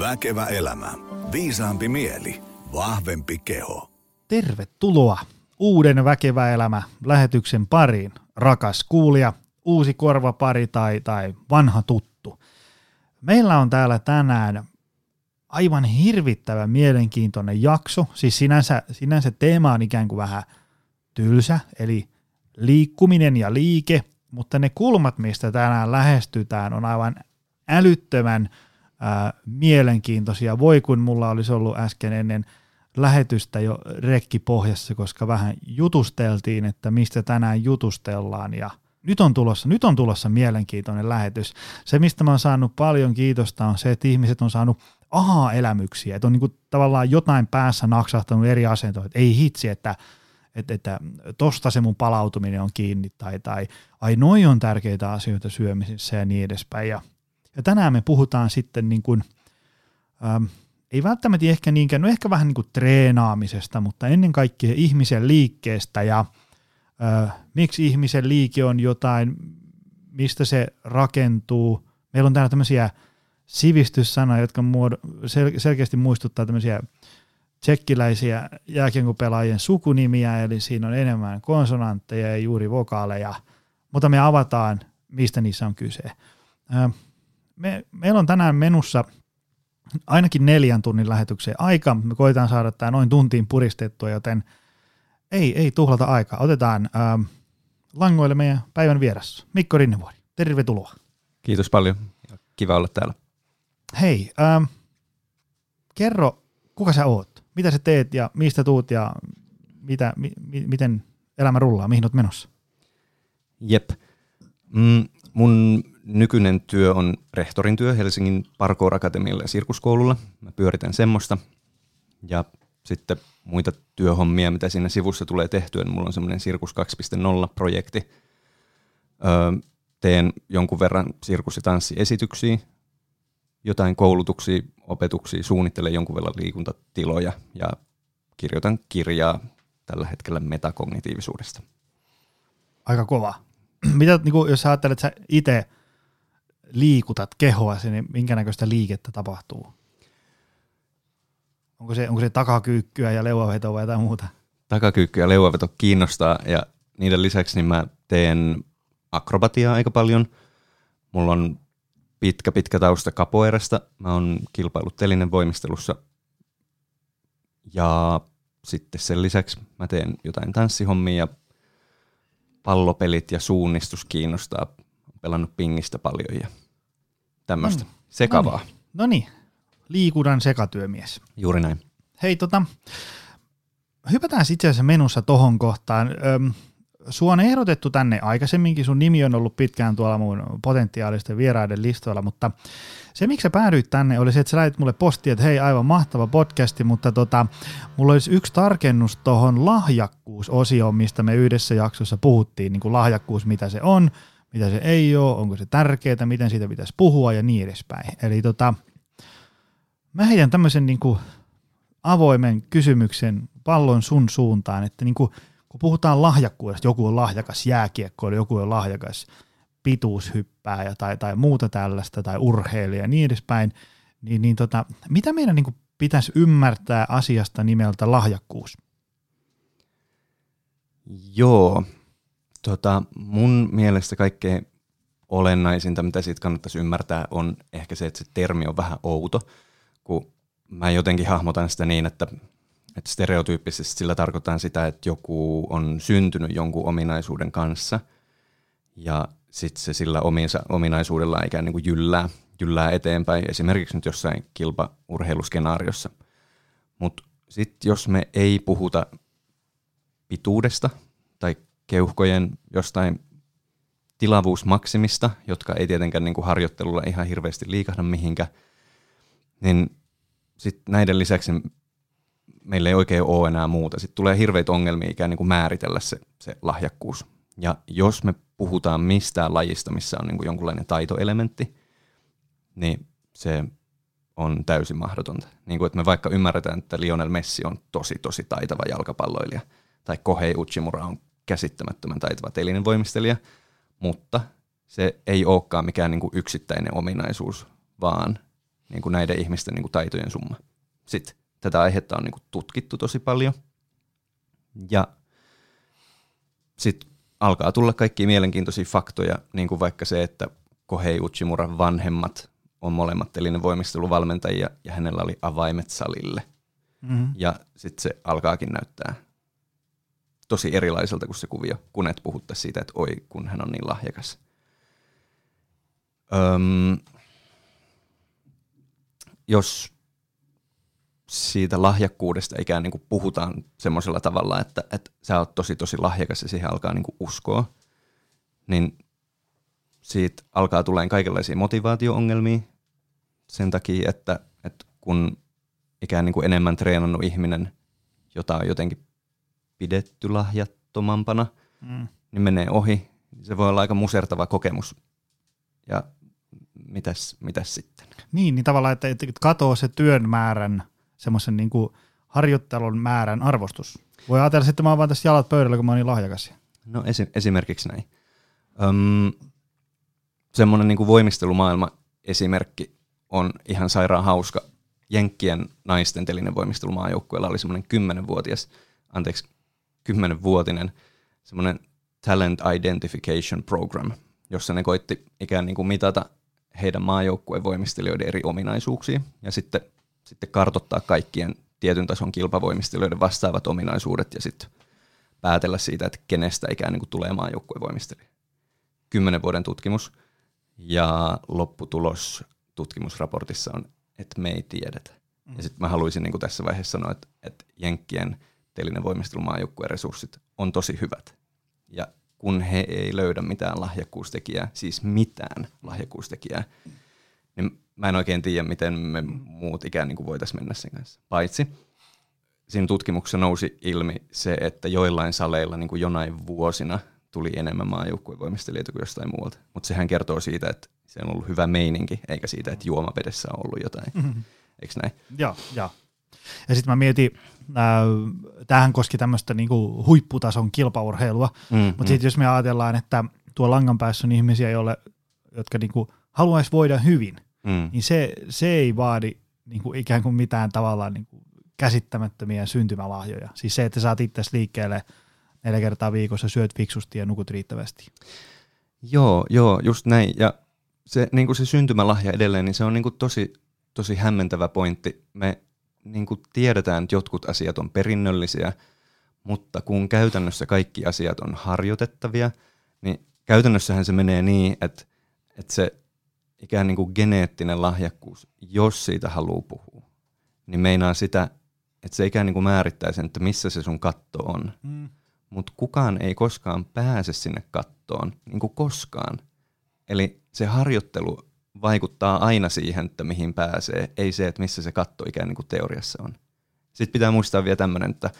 Väkevä elämä. Viisaampi mieli. Vahvempi keho. Tervetuloa uuden Väkevä elämä lähetyksen pariin, rakas kuulija, uusi korvapari tai, tai vanha tuttu. Meillä on täällä tänään aivan hirvittävä mielenkiintoinen jakso. Siis sinänsä, sinänsä teema on ikään kuin vähän tylsä, eli liikkuminen ja liike, mutta ne kulmat, mistä tänään lähestytään, on aivan älyttömän ää, mielenkiintoisia. Voi kun mulla olisi ollut äsken ennen lähetystä jo rekki pohjassa, koska vähän jutusteltiin, että mistä tänään jutustellaan ja nyt on tulossa, nyt on tulossa mielenkiintoinen lähetys. Se, mistä mä oon saanut paljon kiitosta, on se, että ihmiset on saanut aha-elämyksiä, että on niin kuin tavallaan jotain päässä naksahtanut eri asentoja, että ei hitsi, että että, että tosta se mun palautuminen on kiinni tai, tai ai noi on tärkeitä asioita syömisessä ja niin edespäin. Ja, ja tänään me puhutaan sitten niin kuin, ähm, ei välttämättä ehkä niinkään, no ehkä vähän niin kuin treenaamisesta, mutta ennen kaikkea ihmisen liikkeestä ja äh, miksi ihmisen liike on jotain, mistä se rakentuu. Meillä on täällä tämmöisiä sivistyssanoja, jotka muod- sel- selkeästi muistuttaa tämmöisiä tsekkiläisiä jääkienkopelaajien sukunimiä, eli siinä on enemmän konsonantteja ja juuri vokaaleja, mutta me avataan, mistä niissä on kyse. Me, meillä on tänään menussa ainakin neljän tunnin lähetykseen aika. Me koitetaan saada tämä noin tuntiin puristettua, joten ei, ei tuhlata aikaa. Otetaan ähm, langoille meidän päivän vieressä. Mikko Rinnevuori, tervetuloa. Kiitos paljon. Kiva olla täällä. Hei, ähm, kerro, kuka sä oot? Mitä sä teet ja mistä tuut ja mitä, mi, mi, miten elämä rullaa, mihin oot menossa? Jep. Mm, mun nykyinen työ on rehtorin työ Helsingin Parkour Akatemialla ja sirkuskoululla. Mä pyöritän semmoista. Ja sitten muita työhommia, mitä siinä sivussa tulee tehtyä, niin mulla on semmoinen Sirkus 2.0-projekti. Öö, teen jonkun verran sirkus- ja tanssiesityksiä, jotain koulutuksia, opetuksia, suunnittelen jonkun verran liikuntatiloja ja kirjoitan kirjaa tällä hetkellä metakognitiivisuudesta. Aika kova. Mitä, niin kuin, jos ajattelet, sä itse liikutat kehoasi, niin minkä näköistä liikettä tapahtuu? Onko se, onko se takakyykkyä ja leuaveto vai jotain muuta? Takakyykky ja leuaveto kiinnostaa ja niiden lisäksi niin mä teen akrobatiaa aika paljon. Mulla on pitkä, pitkä tausta kapoerasta. Mä oon kilpailut telinen voimistelussa. Ja sitten sen lisäksi mä teen jotain tanssihommia ja pallopelit ja suunnistus kiinnostaa. Pelannut pingistä paljon ja tämmöistä Mm. sekavaa. No niin, liikunnan sekatyömies. Juuri näin. Hei, tota, hypätään itse asiassa menussa tohon kohtaan. Öm, sua on ehdotettu tänne aikaisemminkin, sun nimi on ollut pitkään tuolla mun potentiaalisten vieraiden listoilla, mutta se, miksi sä päädyit tänne, oli se, että sä lähetit mulle postia, että hei, aivan mahtava podcasti, mutta tota, mulla olisi yksi tarkennus tuohon lahjakkuusosioon, mistä me yhdessä jaksossa puhuttiin, niin kuin lahjakkuus, mitä se on, mitä se ei ole, onko se tärkeää, miten siitä pitäisi puhua ja niin edespäin. Eli tota, mä heitän tämmöisen niin kuin avoimen kysymyksen pallon sun suuntaan, että niin kuin, kun puhutaan lahjakkuudesta, joku on lahjakas jääkiekkoilu, joku on lahjakas pituushyppääjä tai, tai muuta tällaista, tai urheilija ja niin edespäin, niin, niin tota, mitä meidän niin kuin pitäisi ymmärtää asiasta nimeltä lahjakkuus? Joo. Tota, mun mielestä kaikkein olennaisinta, mitä siitä kannattaisi ymmärtää, on ehkä se, että se termi on vähän outo, kun mä jotenkin hahmotan sitä niin, että, että stereotyyppisesti sillä tarkoitan sitä, että joku on syntynyt jonkun ominaisuuden kanssa ja sitten se sillä ominsa, ominaisuudella ikään niin kuin jyllää, jyllää eteenpäin, esimerkiksi nyt jossain kilpaurheiluskenaariossa. Mutta sitten jos me ei puhuta pituudesta keuhkojen jostain tilavuusmaksimista, jotka ei tietenkään niin kuin harjoittelulla ihan hirveästi liikahda mihinkä, niin sitten näiden lisäksi meillä ei oikein ole enää muuta. Sitten tulee hirveitä ongelmia ikään niin kuin määritellä se, se lahjakkuus. Ja jos me puhutaan mistään lajista, missä on niin kuin jonkunlainen taitoelementti, niin se on täysin mahdotonta. Niin kuin, että me vaikka ymmärretään, että Lionel Messi on tosi, tosi taitava jalkapalloilija, tai Kohei Uchimura on käsittämättömän taitava telinen voimistelija, mutta se ei olekaan mikään niin kuin yksittäinen ominaisuus, vaan niin kuin näiden ihmisten niin kuin taitojen summa. Sitten tätä aihetta on niin kuin tutkittu tosi paljon. Ja sitten alkaa tulla kaikki mielenkiintoisia faktoja, niin kuin vaikka se, että Kohei Uchimuran vanhemmat on molemmat telinen voimisteluvalmentajia ja hänellä oli avaimet salille. Mm-hmm. Ja sitten se alkaakin näyttää tosi erilaiselta kuin se kuvio, kun et puhuttaisi siitä, että oi, kun hän on niin lahjakas. Öm, jos siitä lahjakkuudesta ikään niin kuin puhutaan semmoisella tavalla, että, että sä oot tosi tosi lahjakas ja siihen alkaa niin kuin uskoa, niin siitä alkaa tulee kaikenlaisia motivaatio-ongelmia sen takia, että, että kun ikään niin kuin enemmän treenannut ihminen, jota on jotenkin pidetty lahjattomampana, mm. niin menee ohi. Se voi olla aika musertava kokemus. Ja mitäs, mitäs sitten? Niin, niin tavallaan, että, että katoo se työn määrän, semmoisen niin kuin harjoittelun määrän arvostus. Voi ajatella, että mä oon vaan tässä jalat pöydällä, kun mä oon niin lahjakas. No esi- esimerkiksi näin. Öm, semmoinen niin kuin voimistelumaailma esimerkki on ihan sairaan hauska. Jenkkien naisten telinen voimistelumaajoukkueella oli semmoinen kymmenenvuotias, anteeksi, kymmenenvuotinen semmoinen Talent Identification Program, jossa ne koitti ikään niin kuin mitata heidän maajoukkueen voimistelijoiden eri ominaisuuksia ja sitten, sitten kartottaa kaikkien tietyn tason kilpavoimistelijoiden vastaavat ominaisuudet ja sitten päätellä siitä, että kenestä ikään niin kuin tulee maajoukkueen voimistelija. Kymmenen vuoden tutkimus ja lopputulos tutkimusraportissa on, että me ei tiedetä. Mm. Ja sitten mä haluaisin niin kuin tässä vaiheessa sanoa, että, että Jenkkien telinen voimistelumaajoukkueen resurssit on tosi hyvät. Ja kun he ei löydä mitään lahjakkuustekijää, siis mitään lahjakkuustekijää, niin mä en oikein tiedä, miten me muut ikään niin kuin voitaisiin mennä sen kanssa. Paitsi siinä tutkimuksessa nousi ilmi se, että joillain saleilla niin kuin jonain vuosina tuli enemmän maajoukkuevoimistelijoita kuin jostain muualta. Mutta sehän kertoo siitä, että se on ollut hyvä meininki, eikä siitä, että juomavedessä on ollut jotain. Mm-hmm. Eikö näin? Joo, joo. Ja sitten mä mietin, äh, tämähän koski tämmöistä niinku huipputason kilpaurheilua, mm, mutta mm. sitten jos me ajatellaan, että tuo langan päässä on ihmisiä, joille, jotka niinku haluaisi voida hyvin, mm. niin se, se ei vaadi niinku ikään kuin mitään tavallaan niinku käsittämättömiä syntymälahjoja. Siis se, että saat itse liikkeelle neljä kertaa viikossa, syöt fiksusti ja nukut riittävästi. Joo, joo, just näin. Ja se, niin kuin se syntymälahja edelleen, niin se on niin kuin tosi, tosi hämmentävä pointti. Me niin kuin tiedetään, että jotkut asiat on perinnöllisiä, mutta kun käytännössä kaikki asiat on harjoitettavia, niin käytännössähän se menee niin, että, että se ikään niin kuin geneettinen lahjakkuus, jos siitä haluaa puhua, niin meinaa sitä, että se ikään niin kuin määrittää sen, että missä se sun katto on. Mm. Mutta kukaan ei koskaan pääse sinne kattoon, niin kuin koskaan. Eli se harjoittelu vaikuttaa aina siihen, että mihin pääsee, ei se, että missä se katto ikään niin kuin teoriassa on. Sitten pitää muistaa vielä tämmöinen, että,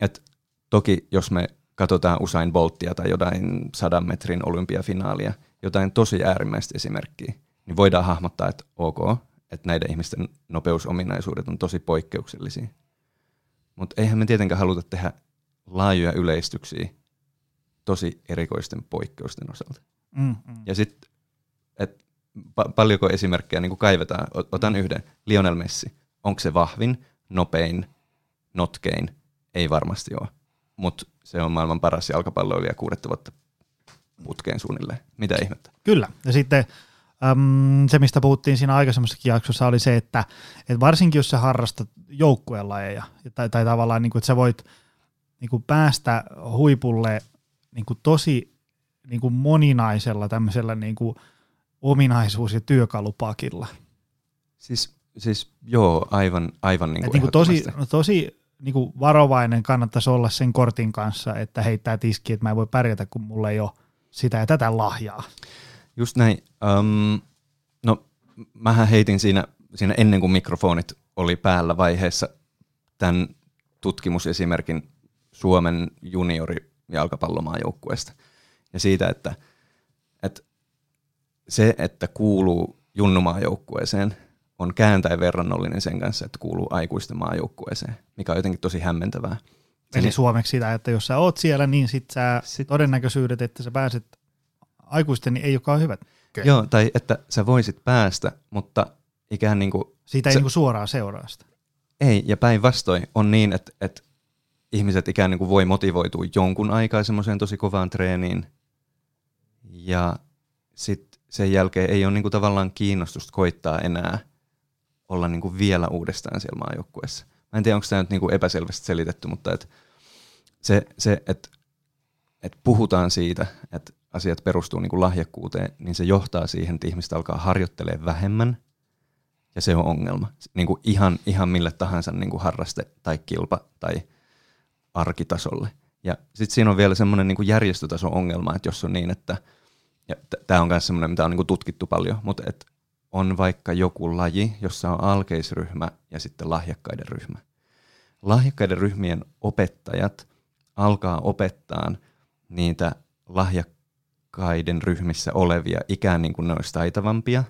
että toki jos me katsotaan Usain Bolttia tai jotain sadan metrin olympiafinaalia, jotain tosi äärimmäistä esimerkkiä, niin voidaan hahmottaa, että ok, että näiden ihmisten nopeusominaisuudet on tosi poikkeuksellisia. Mutta eihän me tietenkään haluta tehdä laajoja yleistyksiä tosi erikoisten poikkeusten osalta. Mm, mm. Ja sitten, että pa- paljonko esimerkkejä niin kaivetaan. Otan yhden. Lionel Messi. Onko se vahvin, nopein, notkein? Ei varmasti ole. Mutta se on maailman paras jalkapalloilija kuudetta vuotta putkeen suunnilleen. Mitä ihmettä? Kyllä. Ja sitten äm, se, mistä puhuttiin siinä aikaisemmassakin jaksossa, oli se, että, että varsinkin jos sä harrastat joukkueen lajeja, tai, tai tavallaan, niin kuin, että sä voit niin kuin päästä huipulle niin kuin tosi niin kuin moninaisella tämmöisellä niin kuin ominaisuus- ja työkalupakilla. Siis, siis joo, aivan, aivan niin kuin niin kuin tosi, tosi niin kuin varovainen kannattaisi olla sen kortin kanssa, että heittää tiski, että mä en voi pärjätä, kun mulla ei ole sitä ja tätä lahjaa. Just näin. Um, no, mähän heitin siinä, siinä ennen kuin mikrofonit oli päällä vaiheessa tämän tutkimusesimerkin Suomen juniori jalkapallomaajoukkueesta. Ja siitä, että, että se, että kuuluu junnumaajoukkueeseen, on kääntäen verrannollinen sen kanssa, että kuuluu aikuisten maajoukkueeseen, mikä on jotenkin tosi hämmentävää. Eli niin, suomeksi sitä, että jos sä oot siellä, niin sit sä sit, todennäköisyydet, että sä pääset aikuisten, niin ei olekaan hyvät. Okay. Joo, tai että sä voisit päästä, mutta ikään niin kuin, Siitä ei se- niin kuin suoraan seuraa sitä. ei, ja päinvastoin on niin, että, että ihmiset ikään niin kuin voi motivoitua jonkun aikaa semmoiseen tosi kovaan treeniin, ja sitten sen jälkeen ei ole niin kuin tavallaan kiinnostusta koittaa enää olla niin kuin vielä uudestaan siellä maajoukkueessa. Mä en tiedä, onko tämä nyt niin kuin epäselvästi selitetty, mutta et se, se että et puhutaan siitä, että asiat perustuu niin kuin lahjakkuuteen, niin se johtaa siihen, että ihmiset alkaa harjoittelee vähemmän, ja se on ongelma. Niin kuin ihan, ihan mille tahansa niin kuin harraste tai kilpa tai arkitasolle. Ja sitten siinä on vielä semmoinen niin järjestötason ongelma, että jos on niin, että, ja tämä on myös semmoinen, mitä on niin kuin tutkittu paljon, mutta et on vaikka joku laji, jossa on alkeisryhmä ja sitten lahjakkaiden ryhmä. Lahjakkaiden ryhmien opettajat alkaa opettaa niitä lahjakkaiden ryhmissä olevia ikään niin kuin ne olisi taitavampia,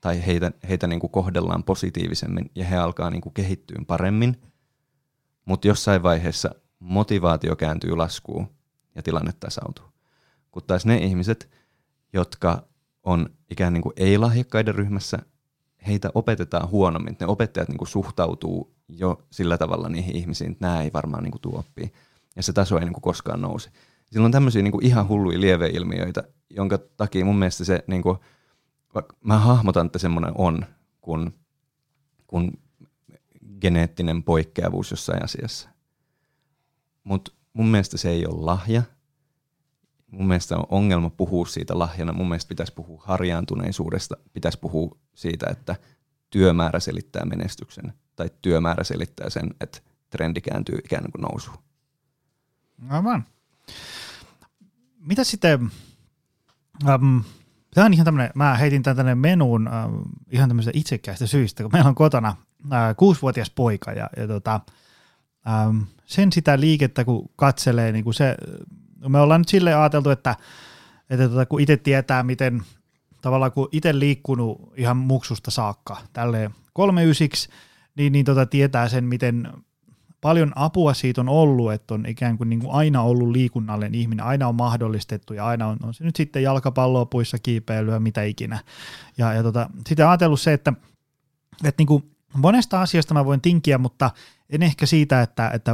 tai heitä, heitä niin kuin kohdellaan positiivisemmin, ja he alkaa niin kuin kehittyä paremmin, mutta jossain vaiheessa motivaatio kääntyy laskuun, ja tilanne tasautuu. Kun taas ne ihmiset, jotka on ikään niin kuin ei-lahjakkaiden ryhmässä, heitä opetetaan huonommin. Ne opettajat niin kuin suhtautuu jo sillä tavalla niihin ihmisiin, että nämä ei varmaan niin kuin. Ja se taso ei niin kuin koskaan nouse. Sillä on tämmöisiä niin kuin ihan hulluja lieveilmiöitä, jonka takia mun mielestä se, niin kuin, mä hahmotan, että semmoinen on, kun, kun geneettinen poikkeavuus jossain asiassa. Mutta mun mielestä se ei ole lahja. Mun mielestä on ongelma puhua siitä lahjana. Mun mielestä pitäisi puhua harjaantuneisuudesta. Pitäisi puhua siitä, että työmäärä selittää menestyksen. Tai työmäärä selittää sen, että trendi kääntyy ikään kuin nousuun. Aivan. Mitä sitten, ähm, tämä on ihan tämmöinen, mä heitin tämän tänne menuun ähm, ihan tämmöistä itsekkäistä syistä, kun meillä on kotona äh, kuusivuotias poika ja, ja tota, ähm, sen sitä liikettä kun katselee, niin kuin se, me ollaan nyt silleen ajateltu, että, että tota, kun itse tietää, miten tavallaan kun itse liikkunut ihan muksusta saakka tälleen kolme ysiksi, niin, niin tota, tietää sen, miten paljon apua siitä on ollut, että on ikään kuin, niin kuin aina ollut liikunnallinen ihminen, aina on mahdollistettu ja aina on, on se nyt sitten jalkapalloa, puissa, kiipeilyä, mitä ikinä. Ja, ja tota, sitten ajatellut se, että, että niin kuin monesta asiasta mä voin tinkiä, mutta en ehkä siitä, että, että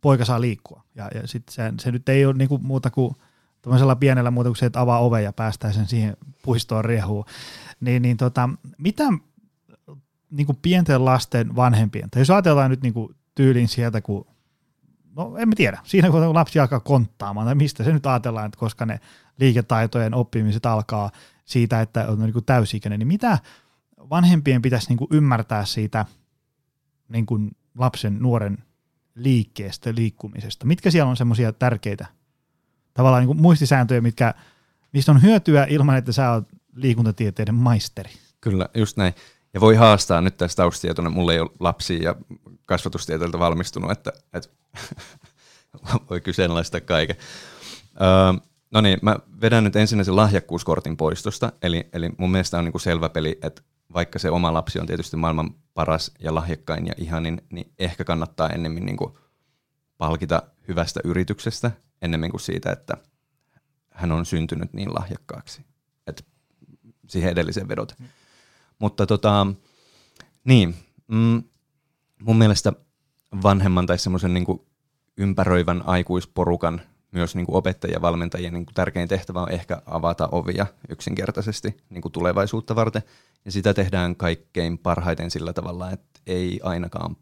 poika saa liikkua. Ja, ja sitten se, se nyt ei ole niin kuin muuta kuin tämmöisellä pienellä muuta kuin se, että avaa ove ja päästään sen siihen puistoon riehuun. Niin, niin tota, mitä niin kuin pienten lasten vanhempien, tai jos ajatellaan nyt niin kuin tyylin sieltä, kun, no en mä tiedä, siinä kun lapsi alkaa konttaamaan, tai mistä se nyt ajatellaan, että koska ne liiketaitojen oppimiset alkaa siitä, että on niin täysikäinen, niin mitä vanhempien pitäisi niin ymmärtää siitä niin kuin lapsen, nuoren liikkeestä, liikkumisesta? Mitkä siellä on semmoisia tärkeitä tavallaan niin kuin muistisääntöjä, mitkä, mistä on hyötyä ilman, että sä oot liikuntatieteiden maisteri? Kyllä, just näin. Ja voi haastaa nyt tästä taustatietona, mulla ei ole lapsia ja kasvatustieteeltä valmistunut, että, että voi kyseenalaistaa kaiken. Öö, no niin, mä vedän nyt ensinnäisen lahjakkuuskortin poistosta, eli, eli mun mielestä on niinku selvä peli, että vaikka se oma lapsi on tietysti maailman paras ja lahjakkain ja ihanin, niin ehkä kannattaa ennemmin niinku palkita hyvästä yrityksestä ennemmin kuin siitä, että hän on syntynyt niin lahjakkaaksi. Et siihen edelliseen vedot. Mm. Mutta tota, niin, mm, mun mielestä vanhemman tai semmoisen niin ympäröivän aikuisporukan, myös niin kuin opettajien ja valmentajien niin kuin tärkein tehtävä on ehkä avata ovia yksinkertaisesti niin kuin tulevaisuutta varten. Ja sitä tehdään kaikkein parhaiten sillä tavalla, että ei ainakaan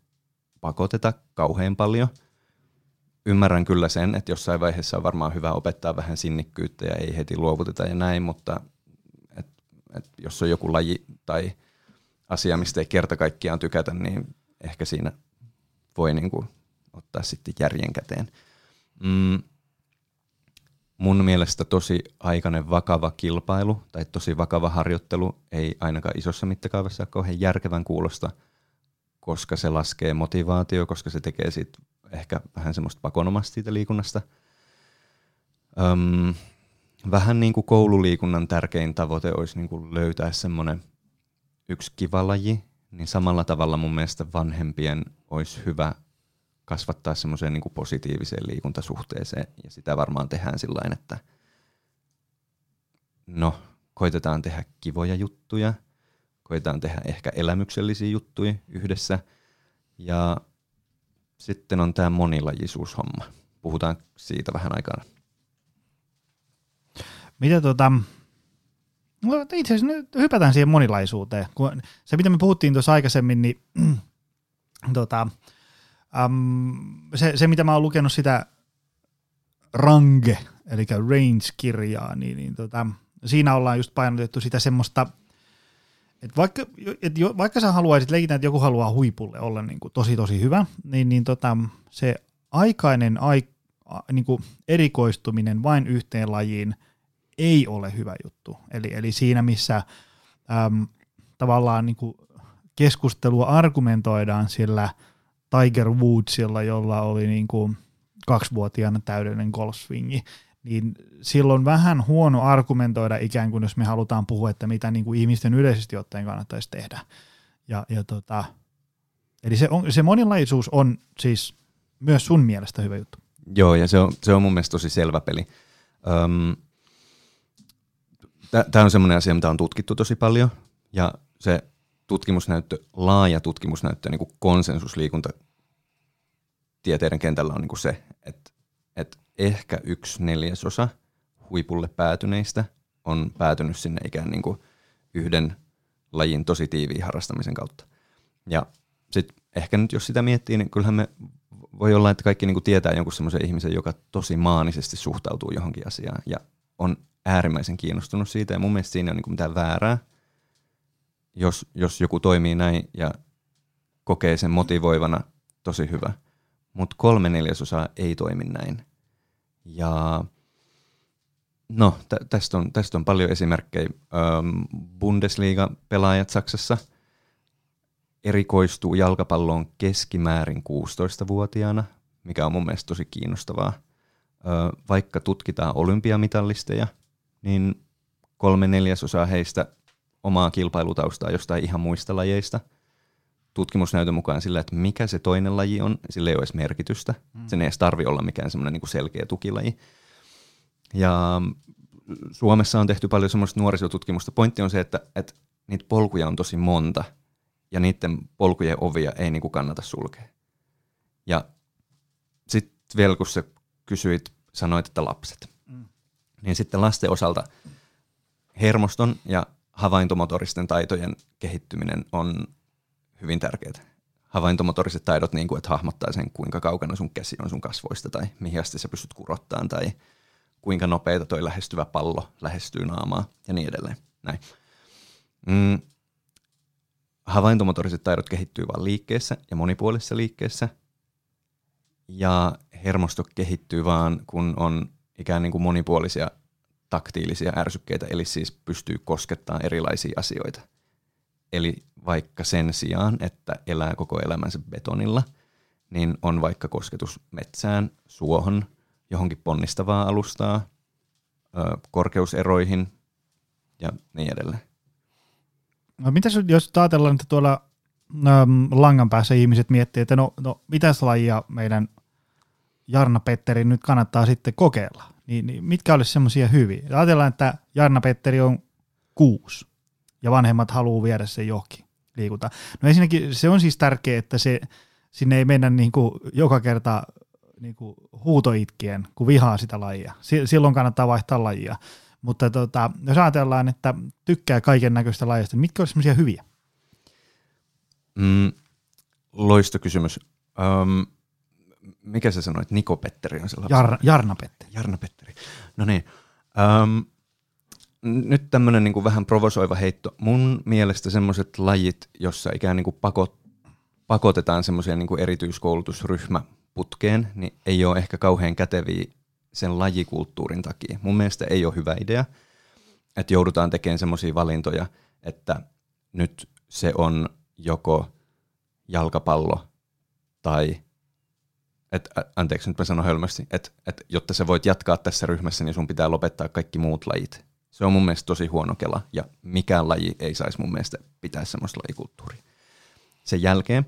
pakoteta kauhean paljon. Ymmärrän kyllä sen, että jossain vaiheessa on varmaan hyvä opettaa vähän sinnikkyyttä ja ei heti luovuteta ja näin, mutta et, et jos on joku laji tai asia, mistä ei kerta kaikkiaan tykätä, niin ehkä siinä voi niin kuin ottaa sitten järjen käteen. Mm, mun mielestä tosi aikainen vakava kilpailu tai tosi vakava harjoittelu ei ainakaan isossa mittakaavassa ole kauhean järkevän kuulosta, koska se laskee motivaatio, koska se tekee siitä ehkä vähän semmoista pakonomasta siitä liikunnasta. Öm, vähän niin kuin koululiikunnan tärkein tavoite olisi niin kuin löytää semmoinen yksi kiva laji, niin samalla tavalla mun mielestä vanhempien olisi hyvä kasvattaa semmoiseen niin positiiviseen liikuntasuhteeseen, ja sitä varmaan tehdään sillä että no, koitetaan tehdä kivoja juttuja, koetaan tehdä ehkä elämyksellisiä juttuja yhdessä. Ja sitten on tämä monilajisuushomma. Puhutaan siitä vähän aikaa. Mitä tota, no itse asiassa nyt hypätään siihen monilaisuuteen. Kun se, mitä me puhuttiin tuossa aikaisemmin, niin tota, um, se, se, mitä mä oon lukenut sitä Range, eli Range-kirjaa, niin, niin tota, siinä ollaan just painotettu sitä semmoista, että vaikka, et jo, vaikka sä haluaisit leikitä, että joku haluaa huipulle olla niin kuin tosi tosi hyvä, niin, niin tota, se aikainen ai, niin kuin erikoistuminen vain yhteen lajiin ei ole hyvä juttu. Eli, eli siinä, missä äm, tavallaan niin kuin keskustelua argumentoidaan sillä Tiger Woodsilla, jolla oli niin kuin kaksivuotiaana täydellinen golfswingi, niin silloin vähän huono argumentoida ikään kuin, jos me halutaan puhua, että mitä niin kuin ihmisten yleisesti ottaen kannattaisi tehdä. Ja, ja tota, eli se, on, se monilaisuus on siis myös sun mielestä hyvä juttu. Joo, ja se on, se on mun mielestä tosi selvä peli. Öm, Tämä on semmoinen asia, mitä on tutkittu tosi paljon, ja se tutkimusnäyttö, laaja tutkimusnäyttö niin kuin konsensusliikunta tieteiden kentällä on niin kuin se, että, että ehkä yksi neljäsosa huipulle päätyneistä on päätynyt sinne ikään niin kuin yhden lajin tosi tiiviin harrastamisen kautta. Ja sitten ehkä nyt jos sitä miettii, niin kyllähän me voi olla, että kaikki niin kuin tietää jonkun semmoisen ihmisen, joka tosi maanisesti suhtautuu johonkin asiaan ja on äärimmäisen kiinnostunut siitä. Ja mun mielestä siinä ole niin kuin mitään väärää, jos, jos joku toimii näin ja kokee sen motivoivana tosi hyvä. Mutta kolme neljäsosaa ei toimi näin. Ja no, tä- tästä, on, tästä on paljon esimerkkejä. Öm, Bundesliga-pelaajat Saksassa erikoistuu jalkapalloon keskimäärin 16-vuotiaana, mikä on mun mielestä tosi kiinnostavaa. Vaikka tutkitaan olympiamitallisteja, niin kolme neljäsosaa heistä omaa kilpailutaustaa jostain ihan muista lajeista. Tutkimusnäytön mukaan sillä, että mikä se toinen laji on, sillä ei ole edes merkitystä. Mm. Sen ei edes tarvi olla mikään semmoinen niin selkeä tukilaji. Ja Suomessa on tehty paljon semmoista nuorisotutkimusta. Pointti on se, että, että niitä polkuja on tosi monta ja niiden polkujen ovia ei niin kuin kannata sulkea. Ja sitten vielä kun sä kysyit, sanoit, että lapset, mm. niin sitten lasten osalta hermoston ja havaintomotoristen taitojen kehittyminen on hyvin tärkeää. Havaintomotoriset taidot, niin kuin, että hahmottaa sen, kuinka kaukana sun käsi on sun kasvoista tai mihin asti sä pystyt kurottaan tai kuinka nopeita toi lähestyvä pallo lähestyy naamaa ja niin edelleen. Näin. Mm. Havaintomotoriset taidot kehittyy vain liikkeessä ja monipuolisessa liikkeessä. Ja hermosto kehittyy vaan, kun on ikään niin kuin monipuolisia taktiilisia ärsykkeitä, eli siis pystyy koskettamaan erilaisia asioita. Eli vaikka sen sijaan, että elää koko elämänsä betonilla, niin on vaikka kosketus metsään, suohon, johonkin ponnistavaa alustaa, korkeuseroihin ja niin edelleen. No mitä jos ajatellaan, että tuolla ähm, langan päässä ihmiset miettii, että no, no mitäs lajia meidän Jarna Petteri nyt kannattaa sitten kokeilla? Niin, niin mitkä olisi semmoisia hyviä? Ajatellaan, että Jarna Petteri on kuusi ja vanhemmat haluaa viedä sen johonkin liikuntaan. No ensinnäkin se on siis tärkeää, että se, sinne ei mennä niin kuin joka kerta niin kuin huutoitkien, kun vihaa sitä lajia. Silloin kannattaa vaihtaa lajia. Mutta tota, jos ajatellaan, että tykkää kaiken näköistä lajista, niin mitkä olisi semmoisia hyviä? Mm, loistokysymys. Um, mikä sä sanoit? Niko Petteri on se lapsi? Jar, Jarna Petteri. Jarna Petteri. No niin. Um, nyt tämmöinen niin vähän provosoiva heitto. Mun mielestä semmoiset lajit, jossa ikään niin kuin pakot, pakotetaan semmoiseen niin erityiskoulutusryhmäputkeen, niin ei ole ehkä kauhean käteviä sen lajikulttuurin takia. Mun mielestä ei ole hyvä idea, että joudutaan tekemään semmoisia valintoja, että nyt se on joko jalkapallo tai et, anteeksi, nyt mä sanon hölmästi, että et, jotta sä voit jatkaa tässä ryhmässä, niin sun pitää lopettaa kaikki muut lajit. Se on mun mielestä tosi huono kela, ja mikään laji ei saisi mun mielestä pitää semmoista lajikulttuuria. Sen jälkeen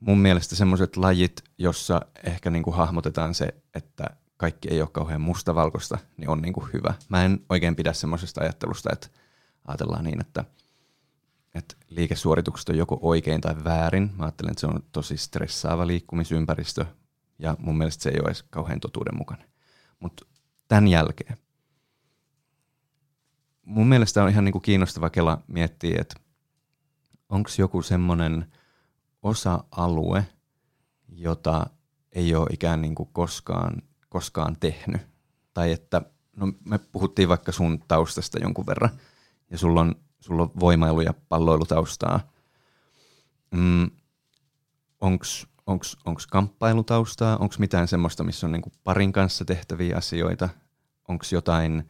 mun mielestä semmoiset lajit, jossa ehkä niinku hahmotetaan se, että kaikki ei ole kauhean mustavalkoista, niin on niinku hyvä. Mä en oikein pidä semmoisesta ajattelusta, että ajatellaan niin, että että liikesuoritukset on joko oikein tai väärin. Mä ajattelen, että se on tosi stressaava liikkumisympäristö ja mun mielestä se ei ole edes kauhean totuudenmukainen. Mutta tämän jälkeen mun mielestä on ihan niinku kiinnostava kela miettiä, että onko joku semmoinen osa-alue, jota ei ole ikään niin kuin koskaan, koskaan tehnyt. Tai että, no me puhuttiin vaikka sun taustasta jonkun verran, ja sulla on, sulla on voimailu- ja palloilutaustaa. Mm, onko kamppailutaustaa? Onko mitään semmoista, missä on niinku parin kanssa tehtäviä asioita? Onko jotain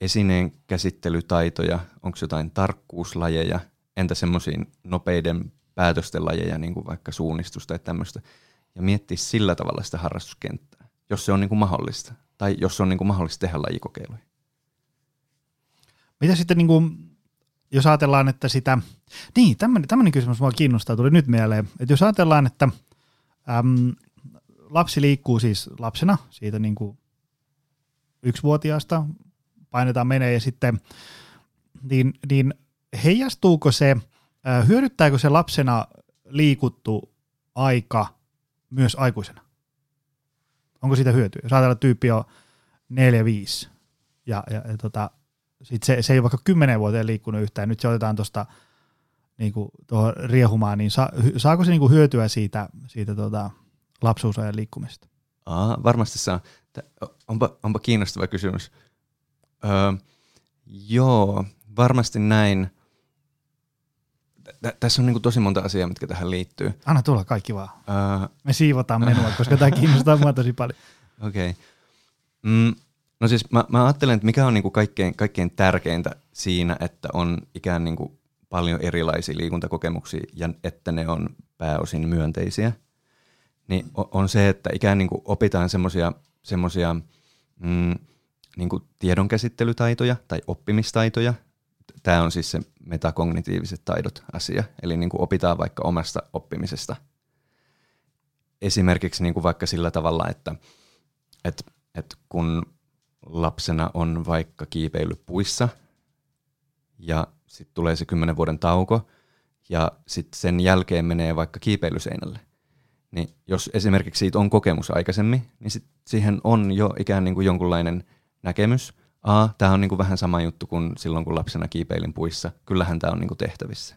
esineen käsittelytaitoja? Onko jotain tarkkuuslajeja? Entä semmoisiin nopeiden päätösten lajeja, niin kuin vaikka suunnistus tai tämmöistä? Ja miettiä sillä tavalla sitä harrastuskenttää, jos se on niin kuin mahdollista. Tai jos on niin kuin mahdollista tehdä lajikokeiluja. Mitä sitten, niin kuin, jos ajatellaan, että sitä, niin tämmöinen, tämmöinen kysymys mua kiinnostaa, tuli nyt mieleen, että jos ajatellaan, että äm, lapsi liikkuu siis lapsena siitä niin kuin yksivuotiaasta, painetaan menee ja sitten, niin, niin heijastuuko se, hyödyttääkö se lapsena liikuttu aika myös aikuisena? Onko siitä hyötyä? Jos ajatellaan, tyyppi on 4-5 ja, ja, ja tota, sit se, se ei ole vaikka 10 vuoteen liikkunut yhtään, nyt se otetaan tuosta niin tuohon riehumaan, niin sa, saako se niin kuin hyötyä siitä, siitä tota, lapsuusajan liikkumista? Aa, varmasti saa. Onpa, onpa kiinnostava kysymys. Öö, joo, varmasti näin. Tässä on niin tosi monta asiaa, mitkä tähän liittyy. Anna tulla kaikki vaan. Öö, Me siivotaan menua, koska tämä kiinnostaa mua tosi paljon. Okei. Okay. Mm, no siis mä, mä ajattelen, että mikä on niin kaikkein, kaikkein tärkeintä siinä, että on ikään niin kuin paljon erilaisia liikuntakokemuksia ja että ne on pääosin myönteisiä, niin on se, että ikään niin kuin opitaan semmoisia mm, niin tiedonkäsittelytaitoja tai oppimistaitoja. Tämä on siis se metakognitiiviset taidot asia, eli niin kuin opitaan vaikka omasta oppimisesta. Esimerkiksi niin kuin vaikka sillä tavalla, että, että, että kun lapsena on vaikka kiipeily puissa ja sitten tulee se kymmenen vuoden tauko ja sitten sen jälkeen menee vaikka kiipeilyseinälle, niin jos esimerkiksi siitä on kokemus aikaisemmin, niin sit siihen on jo ikään niin kuin jonkunlainen – näkemys. A, tämä on niin kuin vähän sama juttu kuin silloin, kun lapsena kiipeilin puissa. Kyllähän tämä on niin kuin tehtävissä.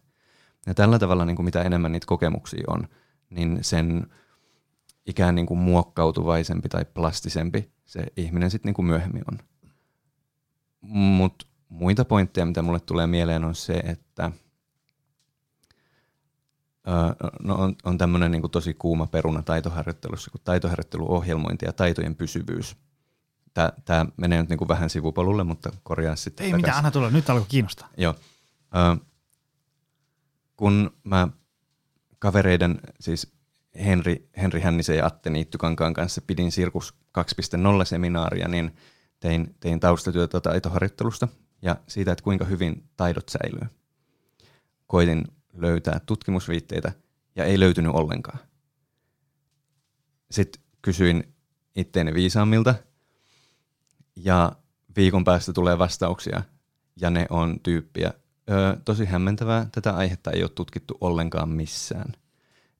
Ja tällä tavalla, niin kuin mitä enemmän niitä kokemuksia on, niin sen ikään niin kuin muokkautuvaisempi tai plastisempi se ihminen sitten niin kuin myöhemmin on. Mutta muita pointteja, mitä mulle tulee mieleen, on se, että no on, on tämmöinen niin tosi kuuma peruna taitoharjoittelussa kuin taitoharjoitteluohjelmointi ja taitojen pysyvyys tämä menee nyt niinku vähän sivupolulle, mutta korjaa sitten Ei takaisin. mitään, anna tulla, nyt alkoi kiinnostaa. Joo. Kun mä kavereiden, siis Henri, Henri Hännisen ja Atte Niittykankaan kanssa pidin Sirkus 2.0-seminaaria, niin tein, tein taustatyötä taitoharjoittelusta ja siitä, että kuinka hyvin taidot säilyy. Koitin löytää tutkimusviitteitä ja ei löytynyt ollenkaan. Sitten kysyin itteeni viisaammilta – ja viikon päästä tulee vastauksia ja ne on tyyppiä. Öö, tosi hämmentävää, tätä aihetta ei ole tutkittu ollenkaan missään.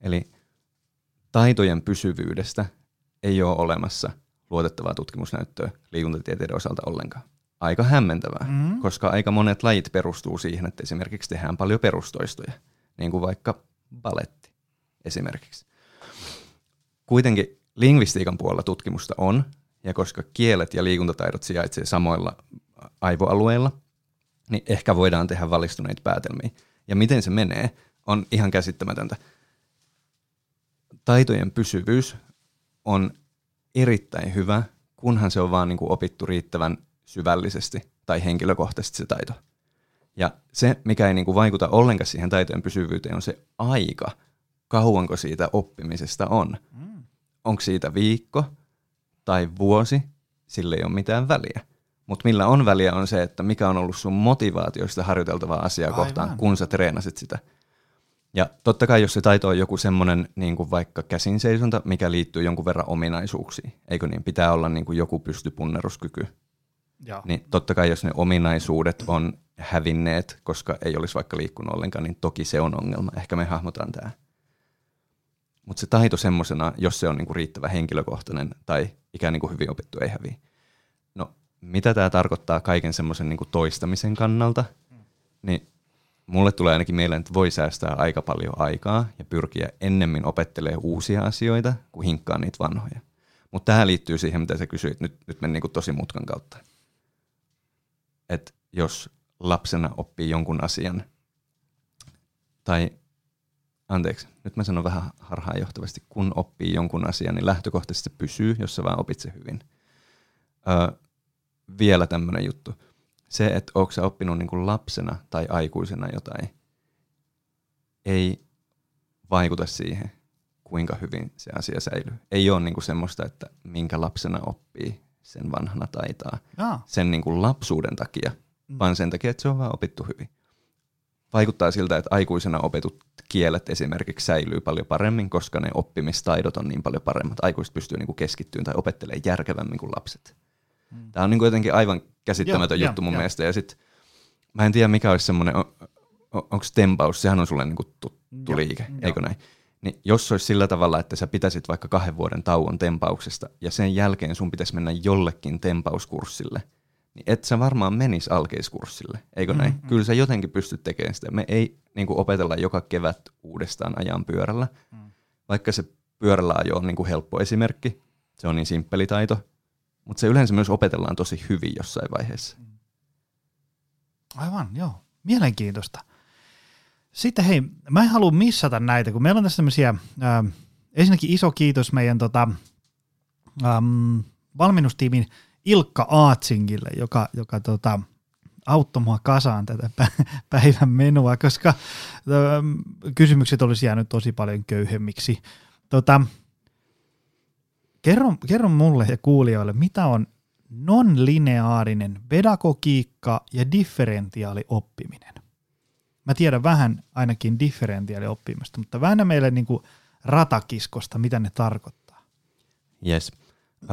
Eli taitojen pysyvyydestä ei ole olemassa luotettavaa tutkimusnäyttöä liikuntatieteiden osalta ollenkaan. Aika hämmentävää, mm-hmm. koska aika monet lajit perustuu siihen, että esimerkiksi tehdään paljon perustoistoja, niin kuin vaikka baletti esimerkiksi. Kuitenkin lingvistiikan puolella tutkimusta on, ja koska kielet ja liikuntataidot sijaitsevat samoilla aivoalueilla, niin ehkä voidaan tehdä valistuneita päätelmiä. Ja miten se menee, on ihan käsittämätöntä. Taitojen pysyvyys on erittäin hyvä, kunhan se on vaan niin kuin opittu riittävän syvällisesti tai henkilökohtaisesti se taito. Ja se, mikä ei niin kuin vaikuta ollenkaan siihen taitojen pysyvyyteen, on se aika, kauanko siitä oppimisesta on. Mm. Onko siitä viikko, tai vuosi, sillä ei ole mitään väliä. Mutta millä on väliä on se, että mikä on ollut sun motivaatio sitä harjoiteltavaa asiaa Aivan. kohtaan, kun sä treenasit sitä. Ja totta kai, jos se taito on joku semmoinen niin kuin vaikka käsinseisonta, mikä liittyy jonkun verran ominaisuuksiin, eikö niin, pitää olla niin kuin joku pystypunneruskyky. Joo. niin totta kai jos ne ominaisuudet on hävinneet, koska ei olisi vaikka liikkunut ollenkaan, niin toki se on ongelma. Ehkä me hahmotaan tämä. Mutta se taito semmoisena, jos se on niinku riittävä henkilökohtainen tai ikään kuin hyvin opittu, ei häviä. No, mitä tämä tarkoittaa kaiken semmoisen niinku toistamisen kannalta, niin mulle tulee ainakin mieleen, että voi säästää aika paljon aikaa ja pyrkiä ennemmin opettelemaan uusia asioita kuin hinkkaa niitä vanhoja. Mutta tähän liittyy siihen, mitä sä kysyit, nyt, nyt meni niinku tosi mutkan kautta. Että jos lapsena oppii jonkun asian, tai anteeksi, nyt mä sanon vähän harhaanjohtavasti, kun oppii jonkun asian, niin lähtökohtaisesti se pysyy, jos sä vaan opit se hyvin. Öö, vielä tämmöinen juttu. Se, että onko sä oppinut niin kuin lapsena tai aikuisena jotain, ei vaikuta siihen, kuinka hyvin se asia säilyy. Ei ole niin kuin semmoista, että minkä lapsena oppii, sen vanhana taitaa. Jaa. Sen niin kuin lapsuuden takia, vaan sen takia, että se on vaan opittu hyvin. Vaikuttaa siltä, että aikuisena opetut kielet esimerkiksi säilyy paljon paremmin, koska ne oppimistaidot on niin paljon paremmat. Aikuiset pystyy niin kuin keskittymään tai opettelemaan järkevämmin kuin lapset. Tämä on niin kuin jotenkin aivan käsittämätön Joo, juttu joo, mun joo. mielestä. Ja sit, mä en tiedä mikä olisi semmoinen, onko tempaus, sehän on sulle niin kuin tuttu Joo, liike, joo. eikö näin? Niin jos olisi sillä tavalla, että sä pitäisit vaikka kahden vuoden tauon tempauksesta ja sen jälkeen sun pitäisi mennä jollekin tempauskurssille, niin et sä varmaan menis alkeiskurssille, eikö näin? Mm, Kyllä sä jotenkin pystyt tekemään sitä. Me ei niin kuin opetella joka kevät uudestaan ajan pyörällä, mm. vaikka se pyörällä ajo on niin kuin helppo esimerkki, se on niin simppeli taito, mutta se yleensä myös opetellaan tosi hyvin jossain vaiheessa. Aivan, joo. Mielenkiintoista. Sitten hei, mä en halua missata näitä, kun meillä on tässä tämmöisiä, ää, ensinnäkin iso kiitos meidän tota, äm, valmennustiimin Ilkka Aatsingille, joka, joka tota, auttoi mua kasaan tätä pä- päivän menua, koska äm, kysymykset olisi jäänyt tosi paljon köyhemmiksi. Tota, kerro, kerro mulle ja kuulijoille, mitä on non-lineaarinen pedagogiikka ja differentiaalioppiminen. Mä tiedän vähän ainakin differentiaalioppimista, mutta väännä meille niin kuin ratakiskosta, mitä ne tarkoittaa. Yes. Ö,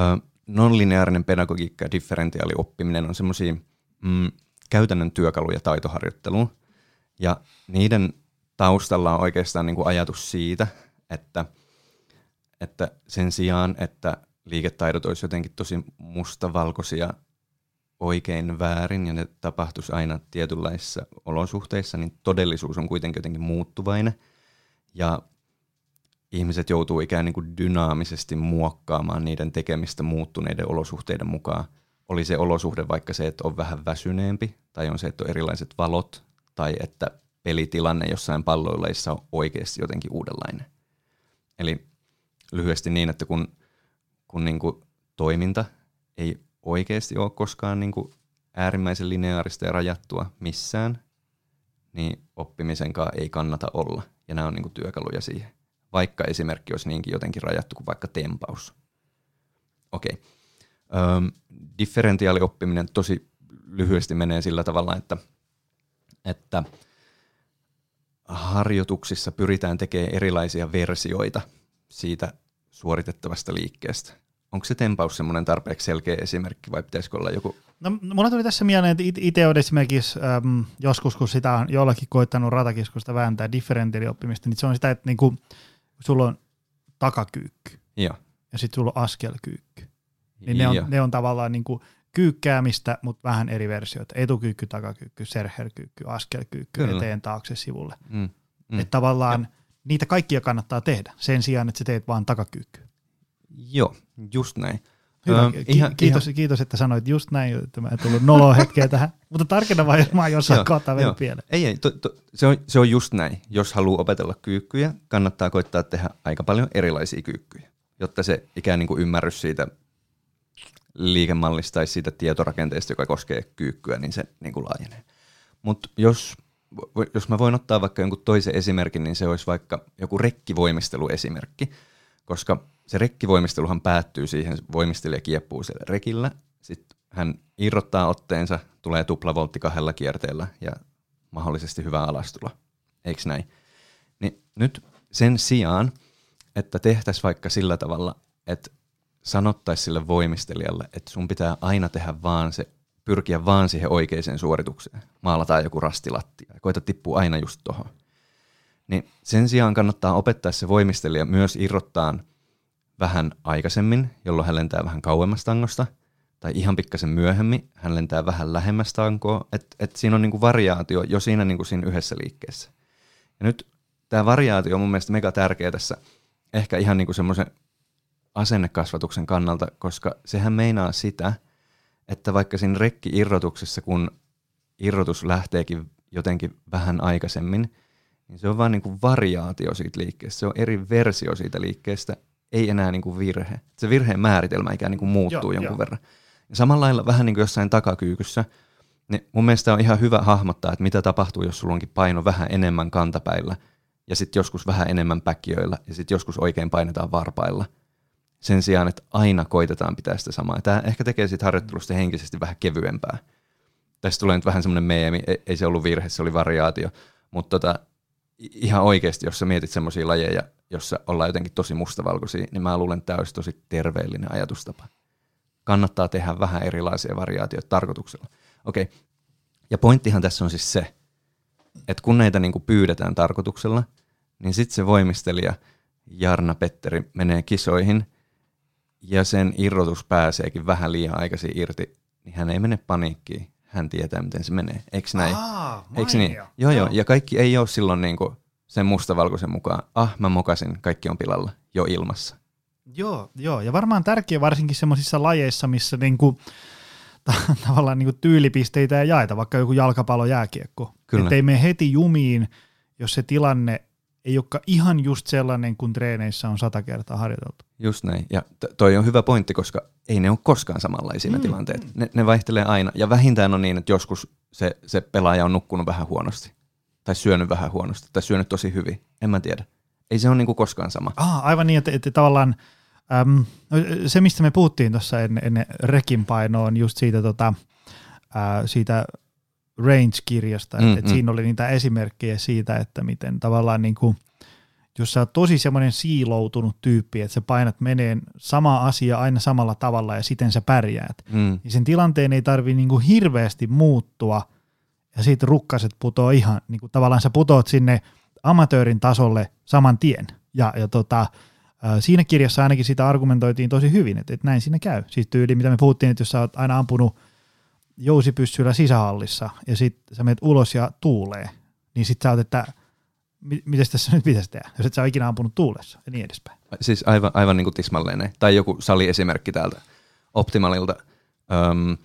non-lineaarinen pedagogiikka ja differentiaalioppiminen on semmoisia mm, käytännön työkaluja taitoharjoitteluun. Ja niiden taustalla on oikeastaan niin kuin ajatus siitä, että, että sen sijaan, että liiketaidot olisi jotenkin tosi mustavalkoisia oikein väärin ja ne tapahtuisi aina tietynlaisissa olosuhteissa, niin todellisuus on kuitenkin jotenkin muuttuvainen. Ja ihmiset joutuu ikään niin kuin dynaamisesti muokkaamaan niiden tekemistä muuttuneiden olosuhteiden mukaan. Oli se olosuhde vaikka se, että on vähän väsyneempi, tai on se, että on erilaiset valot, tai että pelitilanne jossain palloileissa on oikeasti jotenkin uudenlainen. Eli lyhyesti niin, että kun, kun niin kuin toiminta ei oikeasti ole koskaan niin kuin äärimmäisen lineaarista ja rajattua missään, niin oppimisenkaan ei kannata olla. Ja nämä on niin kuin työkaluja siihen vaikka esimerkki olisi niinkin jotenkin rajattu kuin vaikka tempaus. Okei. Öm, differentiaalioppiminen tosi lyhyesti menee sillä tavalla, että, että harjoituksissa pyritään tekemään erilaisia versioita siitä suoritettavasta liikkeestä. Onko se tempaus semmoinen tarpeeksi selkeä esimerkki vai pitäisikö olla joku? No, mulla tuli tässä mieleen, että it- itse olen esimerkiksi äm, joskus, kun sitä on jollakin koittanut ratakiskusta vääntää differentiaalioppimista, niin se on sitä, että niinku, sulla on takakyykky Joo. ja sitten sulla on askelkyykky. Niin ne on, Joo. ne on tavallaan niinku kyykkäämistä, mutta vähän eri versioita. Etukyykky, takakyykky, serherkyykky, askelkyykky, Kyllä. eteen taakse sivulle. Mm. Mm. Että tavallaan niitä kaikkia kannattaa tehdä sen sijaan, että sä teet vaan takakyykky. Joo, just näin. Hyvä. Öm, Ki- ihan- kiitos, ihan- kiitos, että sanoit just näin, että mä en tullut noloa hetkeä tähän. Mutta tarkenna vaan, jos mä oon jossain kohtaa mennyt pieleen. Ei, ei, to, to, se, on, se on just näin. Jos haluaa opetella kyykkyjä, kannattaa koittaa tehdä aika paljon erilaisia kyykkyjä, jotta se ikään niin kuin ymmärrys siitä liikemallista tai siitä tietorakenteesta, joka koskee kyykkyä, niin se niin kuin laajenee. Mutta jos, jos mä voin ottaa vaikka jonkun toisen esimerkin, niin se olisi vaikka joku rekkivoimisteluesimerkki, koska se rekkivoimisteluhan päättyy siihen, voimistelija kieppuu siellä rekillä, sitten hän irrottaa otteensa, tulee tuplavoltti kahdella kierteellä ja mahdollisesti hyvä alastulo. Eikö näin? Niin nyt sen sijaan, että tehtäisiin vaikka sillä tavalla, että sanottaisiin sille voimistelijalle, että sun pitää aina tehdä vaan se pyrkiä vaan siihen oikeaan suoritukseen. Maalataan joku rastilattia ja koita tippua aina just tuohon. Niin sen sijaan kannattaa opettaa se voimistelija myös irrottaa vähän aikaisemmin, jolloin hän lentää vähän kauemmas tangosta, tai ihan pikkasen myöhemmin, hän lentää vähän lähemmäs tankoa, että et siinä on niinku variaatio jo siinä, niinku siinä yhdessä liikkeessä. Ja nyt tämä variaatio on mun mielestä mega tärkeä tässä, ehkä ihan niinku semmoisen asennekasvatuksen kannalta, koska sehän meinaa sitä, että vaikka siinä rekki-irrotuksessa, kun irrotus lähteekin jotenkin vähän aikaisemmin, niin se on vain niin variaatio siitä liikkeestä. Se on eri versio siitä liikkeestä, ei enää niin kuin virhe. Se virheen määritelmä ikään niin kuin muuttuu Joo, jonkun jo. verran. Ja samalla lailla vähän niin kuin jossain takakyykyssä, niin mun mielestä on ihan hyvä hahmottaa, että mitä tapahtuu, jos sulla onkin paino vähän enemmän kantapäillä ja sitten joskus vähän enemmän päkkiöillä ja sitten joskus oikein painetaan varpailla. Sen sijaan, että aina koitetaan pitää sitä samaa. Tämä ehkä tekee siitä harjoittelusta henkisesti vähän kevyempää. Tästä tulee nyt vähän semmoinen meemi, ei se ollut virhe, se oli variaatio. Mutta tota, ihan oikeasti, jos sä mietit semmoisia lajeja, jossa ollaan jotenkin tosi mustavalkoisia, niin mä luulen, että tämä olisi tosi terveellinen ajatustapa. Kannattaa tehdä vähän erilaisia variaatioita tarkoituksella. Okei, okay. ja pointtihan tässä on siis se, että kun näitä niin kuin pyydetään tarkoituksella, niin sitten se voimistelija Jarna Petteri menee kisoihin ja sen irrotus pääseekin vähän liian aikaisin irti, niin hän ei mene paniikkiin. Hän tietää, miten se menee. Eikö näin? Aa, Eikö niin? Joo, joo. Ja kaikki ei ole silloin niin kuin sen mustavalkoisen mukaan, ah mä mokasin, kaikki on pilalla, jo ilmassa. Joo, joo. ja varmaan tärkeä varsinkin semmoisissa lajeissa, missä niinku, ta- tavallaan niinku tyylipisteitä ei jaeta, vaikka joku jalkapallo, jääkiekko. Kyllä. Että ei mene heti jumiin, jos se tilanne ei olekaan ihan just sellainen, kun treeneissä on sata kertaa harjoiteltu. Just näin. Ja t- toi on hyvä pointti, koska ei ne ole koskaan samanlaisia mm. ne tilanteet. Ne, ne vaihtelee aina. Ja vähintään on niin, että joskus se, se pelaaja on nukkunut vähän huonosti tai syönyt vähän huonosti, tai syönyt tosi hyvin. En mä tiedä. Ei se ole niin kuin koskaan sama. Ah, aivan niin, että, että tavallaan äm, se, mistä me puhuttiin tuossa ennen, ennen rekin painoa, on just siitä, tota, ää, siitä Range-kirjasta, mm, että, mm. siinä oli niitä esimerkkejä siitä, että miten tavallaan niin kuin, jos sä oot tosi semmoinen siiloutunut tyyppi, että sä painat meneen sama asia aina samalla tavalla ja siten sä pärjäät, mm. niin sen tilanteen ei tarvi niin kuin hirveästi muuttua – ja siitä rukkaset putoo ihan, niin kuin tavallaan sä putoat sinne amatöörin tasolle saman tien. Ja, ja tota, siinä kirjassa ainakin sitä argumentoitiin tosi hyvin, että, että näin siinä käy. Siis tyyli, mitä me puhuttiin, että jos sä oot aina ampunut jousipyssyllä sisähallissa ja sitten sä menet ulos ja tuulee, niin sitten sä oot, että miten tässä nyt pitäisi tehdä, jos et sä ole ikinä ampunut tuulessa ja niin edespäin. Siis aivan, aivan niin kuin tismalleen Tai joku saliesimerkki täältä Optimalilta. Öm,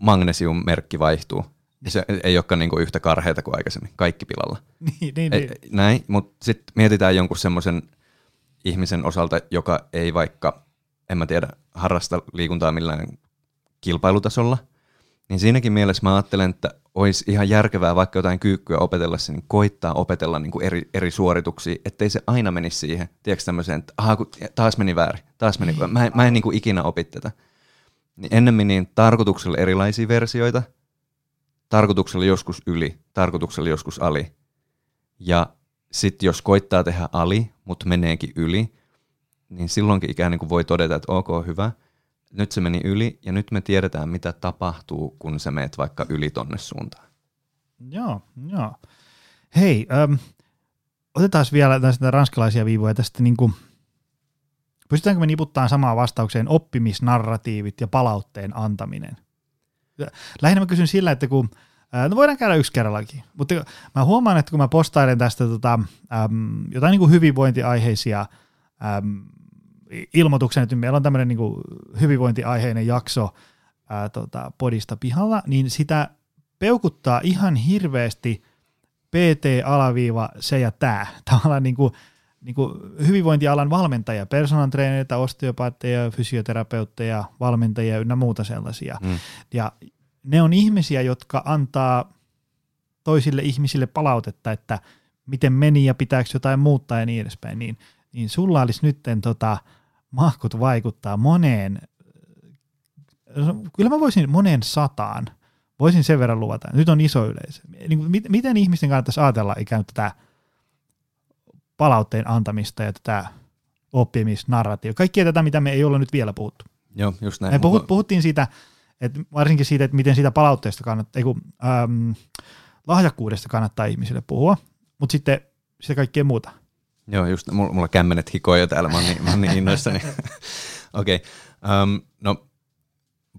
magnesium-merkki vaihtuu. Ja se ei olekaan niinku yhtä karheita kuin aikaisemmin. Kaikki pilalla. niin, niin, ei, niin. Näin, mutta sitten mietitään jonkun semmoisen ihmisen osalta, joka ei vaikka, en mä tiedä, harrasta liikuntaa millään kilpailutasolla, niin siinäkin mielessä mä ajattelen, että olisi ihan järkevää vaikka jotain kyykkyä opetella, niin koittaa opetella niin kuin eri, eri suorituksia, ettei se aina menisi siihen, tiedätkö tämmöiseen, että aha, taas meni väärin, taas meni, mä, mä en niin kuin ikinä opi tätä niin ennemmin niin tarkoituksella erilaisia versioita, tarkoituksella joskus yli, tarkoituksella joskus ali. Ja sitten jos koittaa tehdä ali, mutta meneekin yli, niin silloinkin ikään kuin voi todeta, että ok, hyvä, nyt se meni yli ja nyt me tiedetään, mitä tapahtuu, kun sä meet vaikka yli tonne suuntaan. Joo, joo. Hei, ähm, otetaan vielä tästä ranskalaisia viivoja tästä niin kuin – Pystytäänkö me niputtamaan samaan vastaukseen oppimisnarratiivit ja palautteen antaminen? Lähinnä mä kysyn sillä, että kun, no voidaan käydä yksi kerrallakin, mutta mä huomaan, että kun mä postailen tästä tota, äm, jotain niin kuin hyvinvointiaiheisia äm, ilmoituksen, että meillä on tämmöinen niin hyvinvointiaiheinen jakso ää, tota, podista pihalla, niin sitä peukuttaa ihan hirveästi PT-alaviiva se ja tämä. Tavallaan niin kuin, niin kuin hyvinvointialan valmentajia, personal trainereita, osteopaatteja, fysioterapeutteja, valmentajia ynnä muuta sellaisia. Mm. Ja ne on ihmisiä, jotka antaa toisille ihmisille palautetta, että miten meni ja pitääkö jotain muuttaa ja niin edespäin. Niin, niin sulla olisi nyt tota, mahkut vaikuttaa moneen, kyllä mä voisin moneen sataan, voisin sen verran luvata. Nyt on iso yleisö. Niin kuin, miten ihmisten kannattaisi ajatella ikään kuin tätä palautteen antamista ja tätä oppimisnarratio. Kaikkia tätä, mitä me ei olla nyt vielä puhuttu. Joo, just näin. Me puhut, puhuttiin siitä Et varsinkin siitä, että miten siitä palautteesta kannattaa, ei kun, äm, lahjakkuudesta kannattaa ihmisille puhua, mutta sitten sitä kaikkea muuta. Joo, just mulla, mulla kämmenet hikoja täällä, mä oon niin, mä oon niin innoissani. Okei, okay. um, no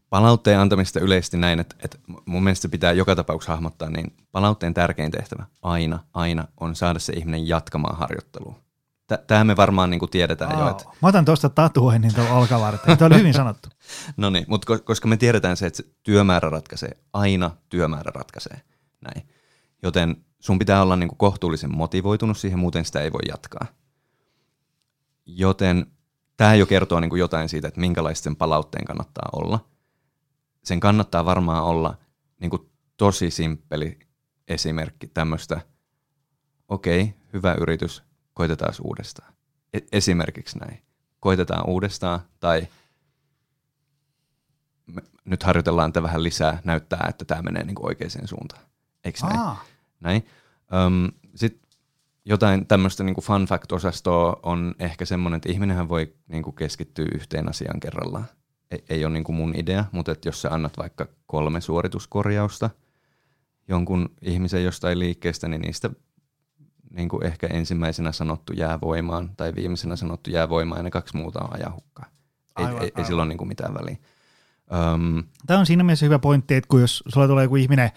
palautteen antamista yleisesti näin, että, että mun mielestä se pitää joka tapauksessa hahmottaa, niin palautteen tärkein tehtävä aina, aina on saada se ihminen jatkamaan harjoittelua. Tämä me varmaan niin kuin tiedetään oh. jo. Että... Mä otan tuosta tatuoinnin tuolla olkavarteen. Tuo oli hyvin sanottu. no niin, mutta koska me tiedetään se, että se työmäärä ratkaisee, aina työmäärä ratkaisee. Näin. Joten sun pitää olla niin kuin kohtuullisen motivoitunut siihen, muuten sitä ei voi jatkaa. Joten tämä jo kertoo niin kuin jotain siitä, että minkälaista sen palautteen kannattaa olla. Sen kannattaa varmaan olla niin kuin tosi simppeli esimerkki tämmöistä, okei, okay, hyvä yritys, koitetaan uudestaan. E- esimerkiksi näin. Koitetaan uudestaan tai nyt harjoitellaan tätä vähän lisää, näyttää, että tämä menee niin kuin oikeaan suuntaan. Eikö näin? Aa. Näin. Um, Sitten jotain tämmöistä niin fun fact-osastoa on ehkä semmoinen, että ihminenhän voi niin kuin keskittyä yhteen asiaan kerrallaan. Ei, ei ole niin kuin mun idea, mutta että jos sä annat vaikka kolme suorituskorjausta jonkun ihmisen jostain liikkeestä, niin niistä niin kuin ehkä ensimmäisenä sanottu jää voimaan tai viimeisenä sanottu jää voimaan ja ne kaksi muuta on ajahukkaa. Ei, aivan, ei, aivan. ei sillä ole niin kuin mitään väliä. Um, Tämä on siinä mielessä hyvä pointti, että kun jos sulla tulee joku ihminen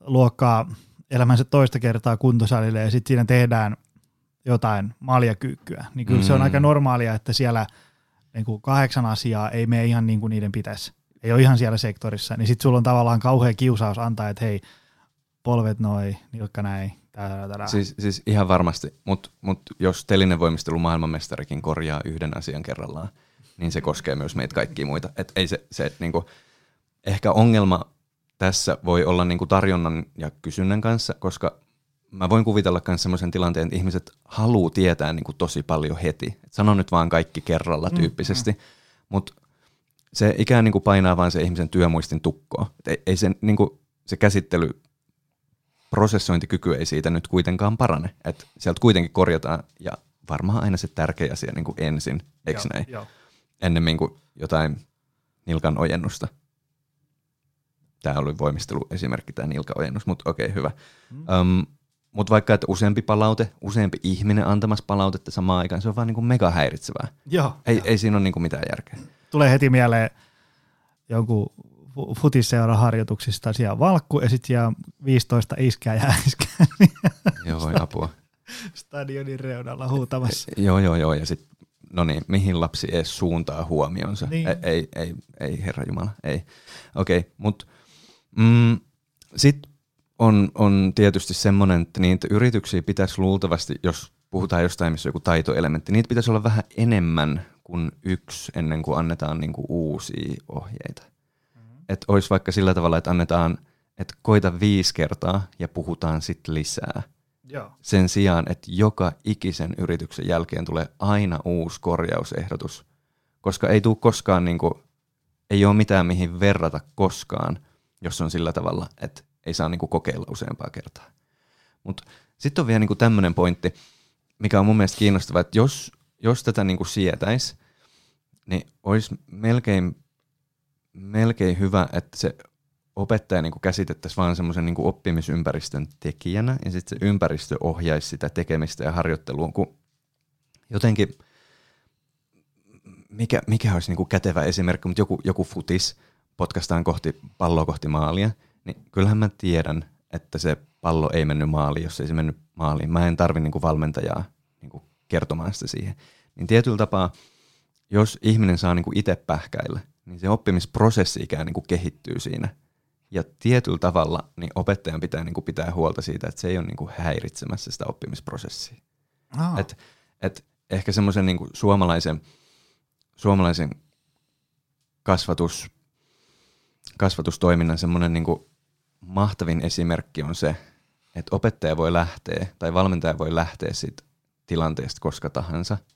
luokkaa elämänsä toista kertaa kuntosalille ja sitten siinä tehdään jotain maljakyykkyä, niin kyllä mm. se on mm. aika normaalia, että siellä niin kuin kahdeksan asiaa ei mene ihan niin kuin niiden pitäisi. Ei ole ihan siellä sektorissa, niin sitten sulla on tavallaan kauhea kiusaus antaa, että hei, polvet noin, nilkka näin, Siis, siis ihan varmasti, mutta mut jos telinen voimistelu maailmanmestarikin korjaa yhden asian kerrallaan, niin se koskee myös meitä kaikkia muita. Et ei se, se niinku, ehkä ongelma tässä voi olla niinku tarjonnan ja kysynnän kanssa, koska mä voin kuvitella myös sellaisen tilanteen, että ihmiset haluaa tietää niinku tosi paljon heti. Et sano nyt vaan kaikki kerralla mm, tyyppisesti, mm, mm. mutta se ikään niinku painaa vaan se ihmisen työmuistin tukkoa. Et ei, ei se, niinku, se käsittely prosessointikyky ei siitä nyt kuitenkaan parane. Et sieltä kuitenkin korjataan ja varmaan aina se tärkeä asia niin kuin ensin, eikö näin? Ennemmin kuin jotain nilkan ojennusta. Tämä oli voimisteluesimerkki, tämä nilkan ojennus, mutta okei, okay, hyvä. Mm. Um, mutta vaikka, että useampi palaute, useampi ihminen antamassa palautetta samaan aikaan, se on vaan niin kuin mega häiritsevää. Joo, ei, joo. ei siinä ole niin kuin mitään järkeä. Tulee heti mieleen jonkun futisseura harjoituksista siellä valkku ja sitten siellä 15 iskää ja iskää. joo, voi apua. Stadionin reunalla huutamassa. Joo, joo, joo. Ja sitten, no niin, mihin lapsi edes suuntaa huomionsa? Niin. Ei, ei, ei, ei, herra Jumala, ei. Okei, okay, mutta mm, sitten on, on tietysti semmoinen, että niitä yrityksiä pitäisi luultavasti, jos puhutaan jostain, missä on joku taitoelementti, niitä pitäisi olla vähän enemmän kuin yksi ennen kuin annetaan niinku uusia ohjeita että olisi vaikka sillä tavalla, että annetaan, että koita viisi kertaa ja puhutaan sitten lisää. Joo. Sen sijaan, että joka ikisen yrityksen jälkeen tulee aina uusi korjausehdotus, koska ei tule koskaan, niin kuin, ei ole mitään mihin verrata koskaan, jos on sillä tavalla, että ei saa niin kuin, kokeilla useampaa kertaa. Mutta sitten on vielä niin tämmöinen pointti, mikä on mun mielestä kiinnostava, että jos, jos tätä niin sietäisi, niin olisi melkein melkein hyvä, että se opettaja niin käsitettäisiin vain semmoisen niin oppimisympäristön tekijänä ja sitten se ympäristö ohjaisi sitä tekemistä ja harjoittelua, kun jotenkin, mikä, mikä olisi niin kätevä esimerkki, mutta joku, joku futis potkastaan kohti palloa kohti maalia, niin kyllähän mä tiedän, että se pallo ei mennyt maaliin, jos ei se mennyt maaliin. Mä en tarvi niin valmentajaa niin kertomaan sitä siihen. Niin tietyllä tapaa, jos ihminen saa niin itse pähkäillä – niin se oppimisprosessi ikään niin kuin kehittyy siinä. Ja tietyllä tavalla niin opettajan pitää niin kuin pitää huolta siitä, että se ei ole niin kuin häiritsemässä sitä oppimisprosessia. Oh. Et, et ehkä semmoisen niin suomalaisen, suomalaisen kasvatus, kasvatustoiminnan semmoinen niin kuin mahtavin esimerkki on se, että opettaja voi lähteä tai valmentaja voi lähteä siitä tilanteesta koska tahansa –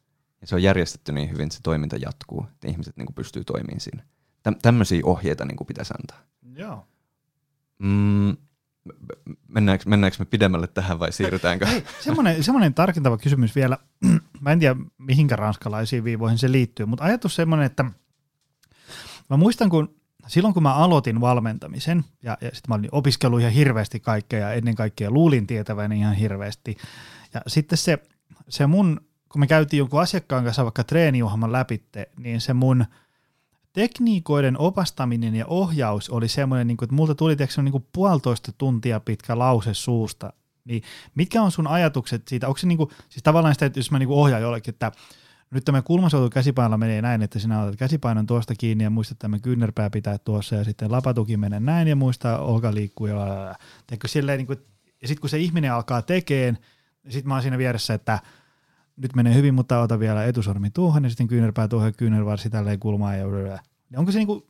ja se on järjestetty niin hyvin, että se toiminta jatkuu, että ihmiset niin kuin pystyy toimimaan siinä. Tä- tämmöisiä ohjeita niin kuin pitäisi antaa. Joo. Mm, mennäänkö, mennäänkö me pidemmälle tähän vai siirrytäänkö? Hei, semmoinen, semmoinen tarkentava kysymys vielä. Mä en tiedä, mihinkä ranskalaisiin viivoihin se liittyy, mutta ajatus semmoinen, että mä muistan, kun silloin kun mä aloitin valmentamisen, ja, ja sitten mä olin opiskellut ihan hirveästi kaikkea, ja ennen kaikkea luulin tietäväni ihan hirveästi, ja sitten se, se mun, kun me käytiin jonkun asiakkaan kanssa vaikka treeniohjelman läpitte, niin se mun tekniikoiden opastaminen ja ohjaus oli semmoinen, niin kuin, että multa tuli tiedätkö, niin kuin puolitoista tuntia pitkä lause suusta, niin mitkä on sun ajatukset siitä, onko se niin kuin, siis tavallaan sitä, että jos mä niin kuin ohjaan jollekin, että nyt tämä kulmasoutu käsipainolla menee näin, että sinä otat käsipainon tuosta kiinni ja muistat tämä kyynärpää pitää tuossa ja sitten lapatuki menee näin ja muista olka liikkuu ja niin kuin, ja sitten kun se ihminen alkaa tekeen, niin sitten mä oon siinä vieressä, että nyt menee hyvin, mutta ota vielä etusormi tuohon ja sitten kyynärpää tuohon ja kyynärvarsi tälleen kulmaan ja onko se niinku,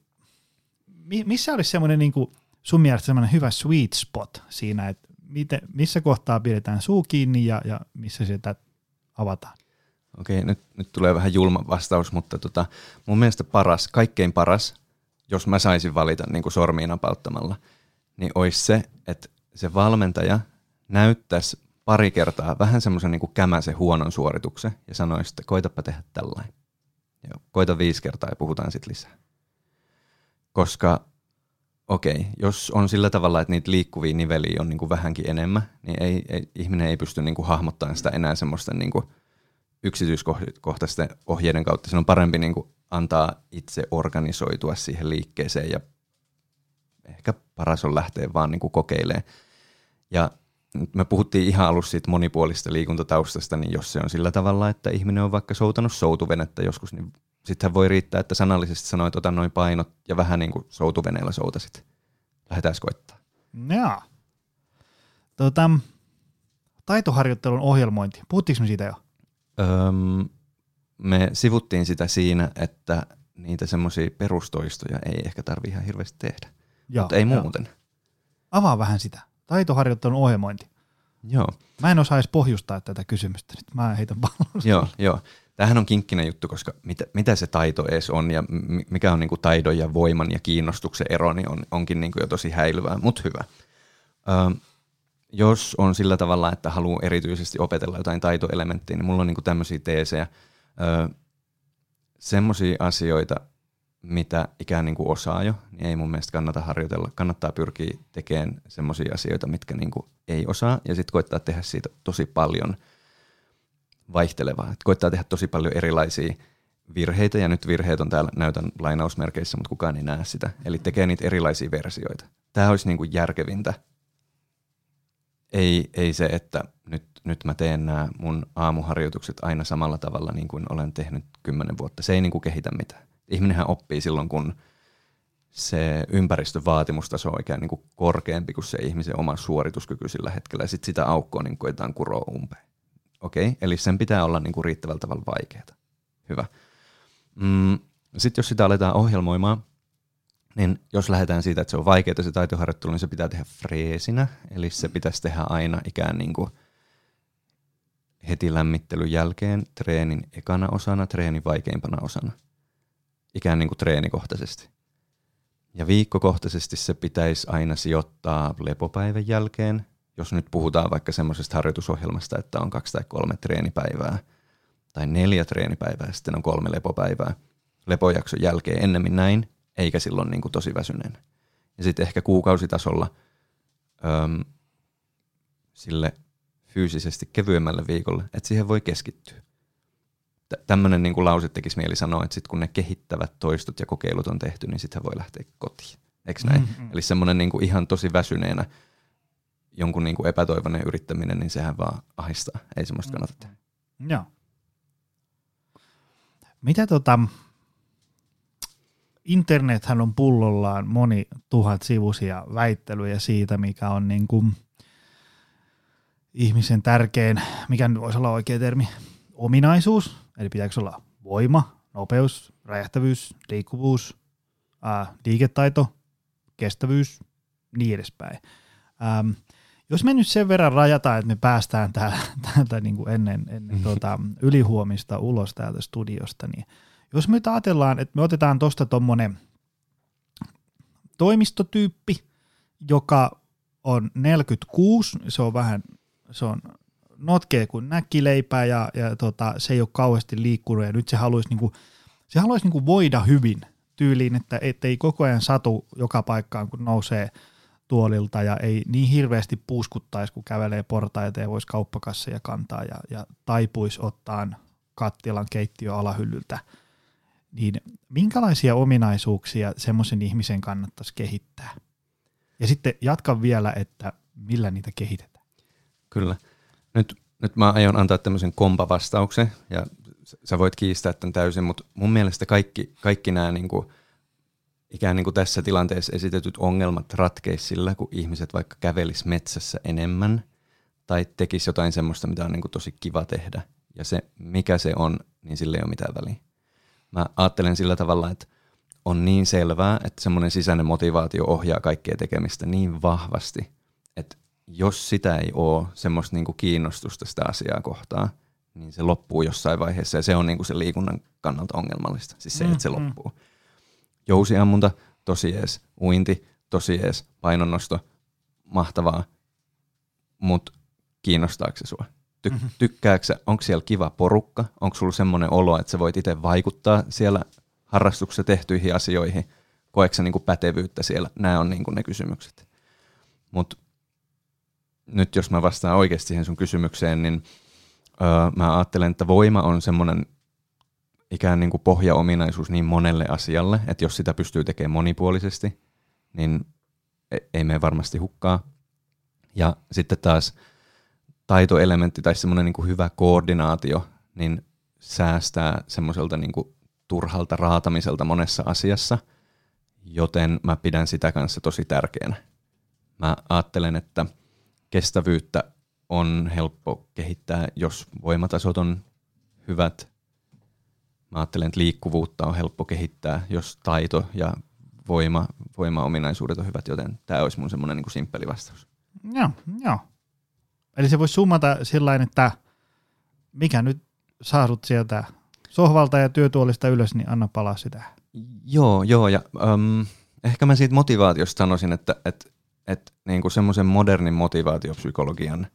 missä olisi semmoinen niinku, sun mielestä semmoinen hyvä sweet spot siinä, että miten, missä kohtaa pidetään suu kiinni ja, ja missä sitä avataan? Okei, nyt, nyt tulee vähän julma vastaus, mutta tota, mun mielestä paras, kaikkein paras, jos mä saisin valita niin kuin sormiin napauttamalla, niin olisi se, että se valmentaja näyttäisi pari kertaa vähän semmoisen niin kämäsen huonon suorituksen ja sanoisi, että koitapa tehdä tällainen. Joo, koita viisi kertaa ja puhutaan sitten lisää. Koska okei, okay, jos on sillä tavalla, että niitä liikkuvia niveliä on niin kuin vähänkin enemmän, niin ei, ei, ihminen ei pysty niin kuin hahmottamaan sitä enää semmoisten niin kuin yksityiskohtaisten ohjeiden kautta. Se on parempi niin kuin antaa itse organisoitua siihen liikkeeseen ja ehkä paras on lähteä vaan niin kuin kokeilemaan. Ja me puhuttiin ihan alussa siitä monipuolista liikuntataustasta, niin jos se on sillä tavalla, että ihminen on vaikka soutanut soutuvenettä joskus, niin sittenhän voi riittää, että sanallisesti sanoit, ota noin painot ja vähän niin kuin soutuveneellä soutasit. Lähdetään koittaa. Joo. Tota, taitoharjoittelun ohjelmointi. Puhuttiinko me siitä jo? Öm, me sivuttiin sitä siinä, että niitä semmoisia perustoistoja ei ehkä tarvi ihan hirveästi tehdä. Joo, Mutta ei joo. muuten. Avaa vähän sitä. Taitoharjoittelun ohjelmointi. Joo. Mä en osaa edes pohjustaa tätä kysymystä, nyt mä heitän pallon. Joo, joo. Tämähän on kinkkinen juttu, koska mitä, mitä se taito edes on ja mikä on niin kuin taidon ja voiman ja kiinnostuksen ero, niin on, onkin niin kuin jo tosi häilyvää, mutta hyvä. Ö, jos on sillä tavalla, että haluaa erityisesti opetella jotain taitoelementtiä, niin mulla on niin kuin tämmöisiä teesejä. Semmoisia asioita, mitä ikään niin kuin osaa jo, niin ei mun mielestä kannata harjoitella. Kannattaa pyrkiä tekemään semmoisia asioita, mitkä niin kuin ei osaa, ja sitten koittaa tehdä siitä tosi paljon vaihtelevaa. Et koittaa tehdä tosi paljon erilaisia virheitä, ja nyt virheet on täällä, näytän lainausmerkeissä, mutta kukaan ei näe sitä. Eli tekee niitä erilaisia versioita. Tämä olisi niin kuin järkevintä. Ei, ei se, että nyt, nyt mä teen nämä mun aamuharjoitukset aina samalla tavalla niin kuin olen tehnyt kymmenen vuotta. Se ei niin kuin kehitä mitään ihminenhän oppii silloin, kun se ympäristön vaatimustaso on ikään niin kuin korkeampi kuin se ihmisen oma suorituskyky sillä hetkellä, sitten sitä aukkoa niin koetaan kuroa umpeen. Okei, okay? eli sen pitää olla niin kuin riittävällä tavalla vaikeaa. Hyvä. Mm, sitten jos sitä aletaan ohjelmoimaan, niin jos lähdetään siitä, että se on vaikeaa se taitoharjoittelu, niin se pitää tehdä freesinä, eli se pitäisi tehdä aina ikään niin kuin heti lämmittelyn jälkeen treenin ekana osana, treenin vaikeimpana osana – ikään niin kuin treenikohtaisesti. Ja viikkokohtaisesti se pitäisi aina sijoittaa lepopäivän jälkeen, jos nyt puhutaan vaikka semmoisesta harjoitusohjelmasta, että on kaksi tai kolme treenipäivää tai neljä treenipäivää, sitten on kolme lepopäivää lepojakson jälkeen ennemmin näin, eikä silloin niin kuin tosi väsyneen. Ja sitten ehkä kuukausitasolla öm, sille fyysisesti kevyemmälle viikolle, että siihen voi keskittyä tämmöinen niin lause tekisi mieli sanoa, että sitten kun ne kehittävät toistot ja kokeilut on tehty, niin sitten voi lähteä kotiin. Eikö näin? Mm-hmm. Eli semmoinen niin ihan tosi väsyneenä jonkun niin kuin epätoivoinen yrittäminen, niin sehän vaan ahistaa. Ei semmoista kannata tehdä. Joo. Mitä tota, internethän on pullollaan moni tuhat sivuisia väittelyjä siitä, mikä on niin kuin ihmisen tärkein, mikä nyt voisi olla oikea termi, ominaisuus, eli pitääkö olla voima, nopeus, räjähtävyys, liikkuvuus, ää, liiketaito, kestävyys, niin edespäin. Ähm, jos me nyt sen verran rajataan, että me päästään täältä, täältä niin kuin ennen, ennen tuota, ylihuomista ulos täältä studiosta, niin jos me ajatellaan, että me otetaan tuosta tuommoinen toimistotyyppi, joka on 46, se on vähän, se on notkee kuin näkkileipää ja, ja tota, se ei ole kauheasti liikkunut ja nyt se haluaisi, niinku, se haluaisi niinku voida hyvin tyyliin, että ei koko ajan satu joka paikkaan, kun nousee tuolilta ja ei niin hirveästi puuskuttaisi, kun kävelee portaita ja voisi kauppakasseja kantaa ja, ja taipuisi ottaan kattilan keittiö alahyllyltä. Niin minkälaisia ominaisuuksia semmoisen ihmisen kannattaisi kehittää? Ja sitten jatka vielä, että millä niitä kehitetään. Kyllä. Nyt, nyt mä aion antaa tämmöisen kompavastauksen, ja sä voit kiistää tämän täysin, mutta mun mielestä kaikki, kaikki nämä niin kuin, ikään niin kuin tässä tilanteessa esitetyt ongelmat ratkeisi sillä, kun ihmiset vaikka kävelis metsässä enemmän tai tekisi jotain semmoista, mitä on niin kuin tosi kiva tehdä. Ja se, mikä se on, niin sille ei ole mitään väliä. Mä ajattelen sillä tavalla, että on niin selvää, että semmoinen sisäinen motivaatio ohjaa kaikkea tekemistä niin vahvasti, että jos sitä ei ole semmoista niin kuin kiinnostusta sitä asiaa kohtaan, niin se loppuu jossain vaiheessa ja se on niin kuin se liikunnan kannalta ongelmallista, siis se, että se mm, mm. loppuu. Jousiammunta, tosi ees, uinti, tosi ees, painonnosto, mahtavaa, mutta kiinnostaako se sua? Ty-. Tykkääksä, onko siellä kiva porukka, onko sulla semmoinen olo, että sä voit itse vaikuttaa siellä harrastuksessa tehtyihin asioihin, koeksä niin pätevyyttä siellä, nämä on niin ne kysymykset. Mutta nyt jos mä vastaan oikeasti siihen sun kysymykseen, niin öö, mä ajattelen, että voima on semmoinen ikään niin kuin pohjaominaisuus niin monelle asialle, että jos sitä pystyy tekemään monipuolisesti, niin e, ei me varmasti hukkaa. Ja sitten taas taitoelementti tai semmoinen niin hyvä koordinaatio, niin säästää semmoiselta niin turhalta raatamiselta monessa asiassa, joten mä pidän sitä kanssa tosi tärkeänä. Mä ajattelen, että kestävyyttä on helppo kehittää, jos voimatasot on hyvät. Mä ajattelen, että liikkuvuutta on helppo kehittää, jos taito ja voima, voimaominaisuudet on hyvät, joten tämä olisi mun semmoinen niin simppeli vastaus. Joo, joo. Eli se voisi summata sillä että mikä nyt saadut sieltä sohvalta ja työtuolista ylös, niin anna palaa sitä. Joo, joo, ja um, ehkä mä siitä motivaatiosta sanoisin, että et, et, niin semmoisen modernin motivaatiopsykologian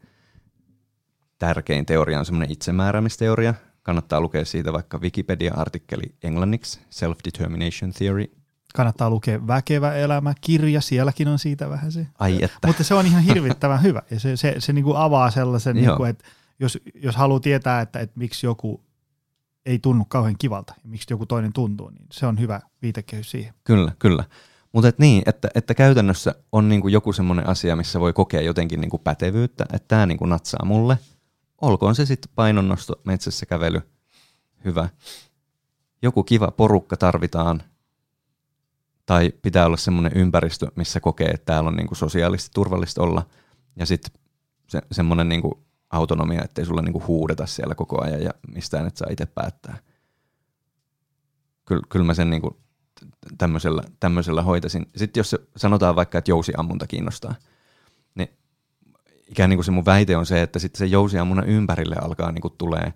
tärkein teoria on semmoinen itsemääräämisteoria. Kannattaa lukea siitä vaikka Wikipedia-artikkeli englanniksi, Self-Determination Theory. Kannattaa lukea Väkevä elämä, kirja, sielläkin on siitä vähän se. Ai että. Mutta se on ihan hirvittävän hyvä ja se, se, se niin kuin avaa sellaisen, niin kuin, että jos, jos haluaa tietää, että, että miksi joku ei tunnu kauhean kivalta ja miksi joku toinen tuntuu, niin se on hyvä viitekehys siihen. Kyllä, kyllä. Mutta et niin, että, että käytännössä on niinku joku semmoinen asia, missä voi kokea jotenkin niinku pätevyyttä, että tämä niinku natsaa mulle. Olkoon se sitten painonnosto, metsässä kävely, hyvä. Joku kiva porukka tarvitaan, tai pitää olla semmoinen ympäristö, missä kokee, että täällä on niinku sosiaalisesti turvallista olla, ja sitten se, semmoinen niinku autonomia, ettei sulle niinku huudeta siellä koko ajan ja mistään et saa itse päättää. Kyllä, kyllä mä sen niinku tämmöisellä, tämmöisellä hoitasin. Sitten jos se, sanotaan vaikka, että jousiammunta kiinnostaa, niin ikään niin kuin se mun väite on se, että sitten se jousiammunnan ympärille alkaa niin kuin tulee,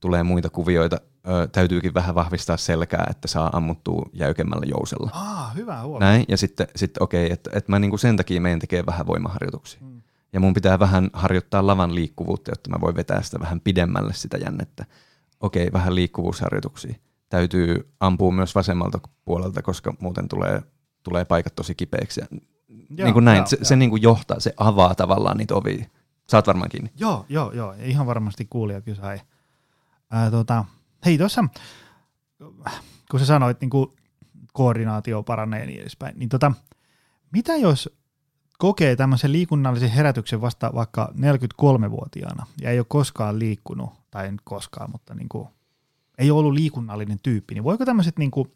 tulee muita kuvioita. Ö, täytyykin vähän vahvistaa selkää, että saa ammuttua jäykemmällä jousella. Ah, hyvä huomio. Näin, ja sitten, sitten okei, okay, että, että mä niin kuin sen takia meidän tekee vähän voimaharjoituksia. Hmm ja mun pitää vähän harjoittaa lavan liikkuvuutta, jotta mä voin vetää sitä vähän pidemmälle sitä jännettä. Okei, vähän liikkuvuusharjoituksia. Täytyy ampua myös vasemmalta puolelta, koska muuten tulee, tulee paikat tosi kipeäksi. Ja joo, niin kuin näin, joo, se, joo. se niin kuin johtaa, se avaa tavallaan niitä ovia. Saat varmaan kiinni. Joo, joo, joo. Ihan varmasti kuulijatkin sai. Ää, tota, hei tuossa, kun sä sanoit, niin kuin koordinaatio paranee ja niin edespäin, niin tota, mitä jos kokee tämmöisen liikunnallisen herätyksen vasta vaikka 43-vuotiaana ja ei ole koskaan liikkunut, tai en koskaan, mutta niin kuin, ei ole ollut liikunnallinen tyyppi, niin voiko tämmöiset niin kuin,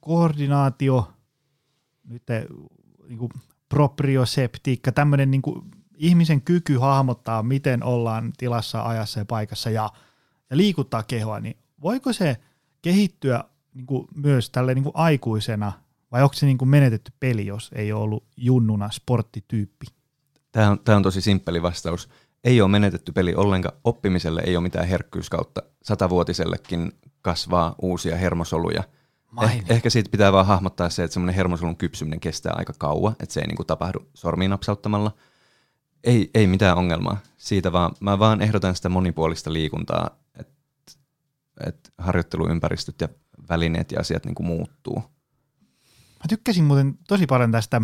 koordinaatio, nyt niin kuin, proprioseptiikka, tämmöinen niin kuin, ihmisen kyky hahmottaa, miten ollaan tilassa, ajassa ja paikassa ja, ja liikuttaa kehoa, niin voiko se kehittyä niin kuin, myös tälle niin kuin aikuisena – vai onko se niin kuin menetetty peli, jos ei ole ollut junnuna sporttityyppi? Tämä on, tämä on tosi simppeli vastaus. Ei ole menetetty peli ollenkaan. Oppimiselle ei ole mitään herkkyyskautta. Satavuotisellekin kasvaa uusia hermosoluja. Eh, ehkä siitä pitää vaan hahmottaa se, että semmoinen hermosolun kypsyminen kestää aika kauan, että se ei niin kuin tapahdu sormiin napsauttamalla. Ei, ei mitään ongelmaa. Siitä vaan, mä vaan ehdotan sitä monipuolista liikuntaa, että et harjoitteluympäristöt ja välineet ja asiat niin kuin muuttuu. Mä tykkäsin muuten tosi paljon tästä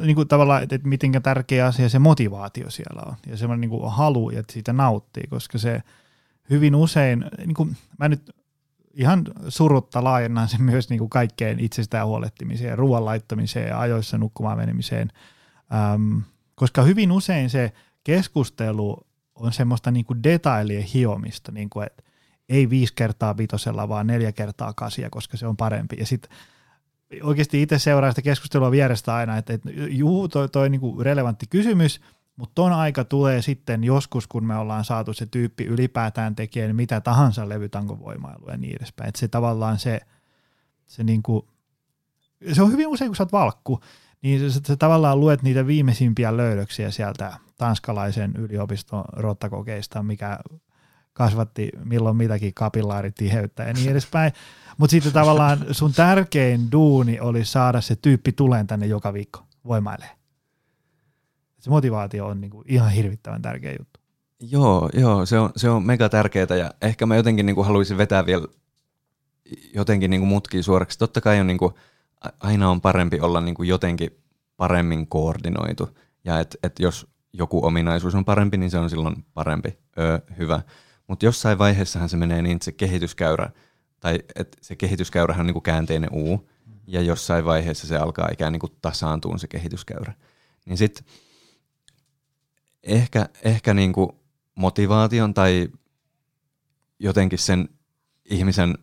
niin kuin tavallaan, että, että miten tärkeä asia se motivaatio siellä on ja semmoinen niin kuin halu, että siitä nauttii, koska se hyvin usein, niin kuin, mä nyt ihan surutta laajennan sen myös niin kuin kaikkeen itsestään huolehtimiseen, ruoan laittamiseen ja ajoissa nukkumaan menemiseen, koska hyvin usein se keskustelu on semmoista niin kuin detailien hiomista, niin kuin, että ei viisi kertaa vitosella, vaan neljä kertaa kasia, koska se on parempi. Ja sitten oikeasti itse seuraa sitä keskustelua vierestä aina, että, että juu, toi, toi niin kuin relevantti kysymys, mutta ton aika tulee sitten joskus, kun me ollaan saatu se tyyppi ylipäätään tekemään mitä tahansa levytankovoimailu ja niin edespäin. Että se tavallaan se, se, niin kuin, se on hyvin usein, kun sä oot valkku, niin sä, sä tavallaan luet niitä viimeisimpiä löydöksiä sieltä tanskalaisen yliopiston rottakokeista, mikä kasvatti milloin mitäkin kapillaaritiheyttä ja niin edespäin. Mutta sitten tavallaan sun tärkein duuni oli saada se tyyppi tuleen tänne joka viikko voimailee. Se motivaatio on niinku ihan hirvittävän tärkeä juttu. Joo, joo se, on, se on mega tärkeää ja ehkä mä jotenkin niinku haluaisin vetää vielä jotenkin niinku mutkia suoraksi. Totta kai on niinku, aina on parempi olla niinku jotenkin paremmin koordinoitu ja että et jos joku ominaisuus on parempi, niin se on silloin parempi, öö, hyvä. Mutta jossain vaiheessahan se menee niin, että se kehityskäyrä, tai että se kehityskäyrähän on niinku käänteinen U, ja jossain vaiheessa se alkaa ikään niin kuin tasaantua se kehityskäyrä. Niin sitten ehkä, ehkä niinku motivaation tai jotenkin sen ihmisen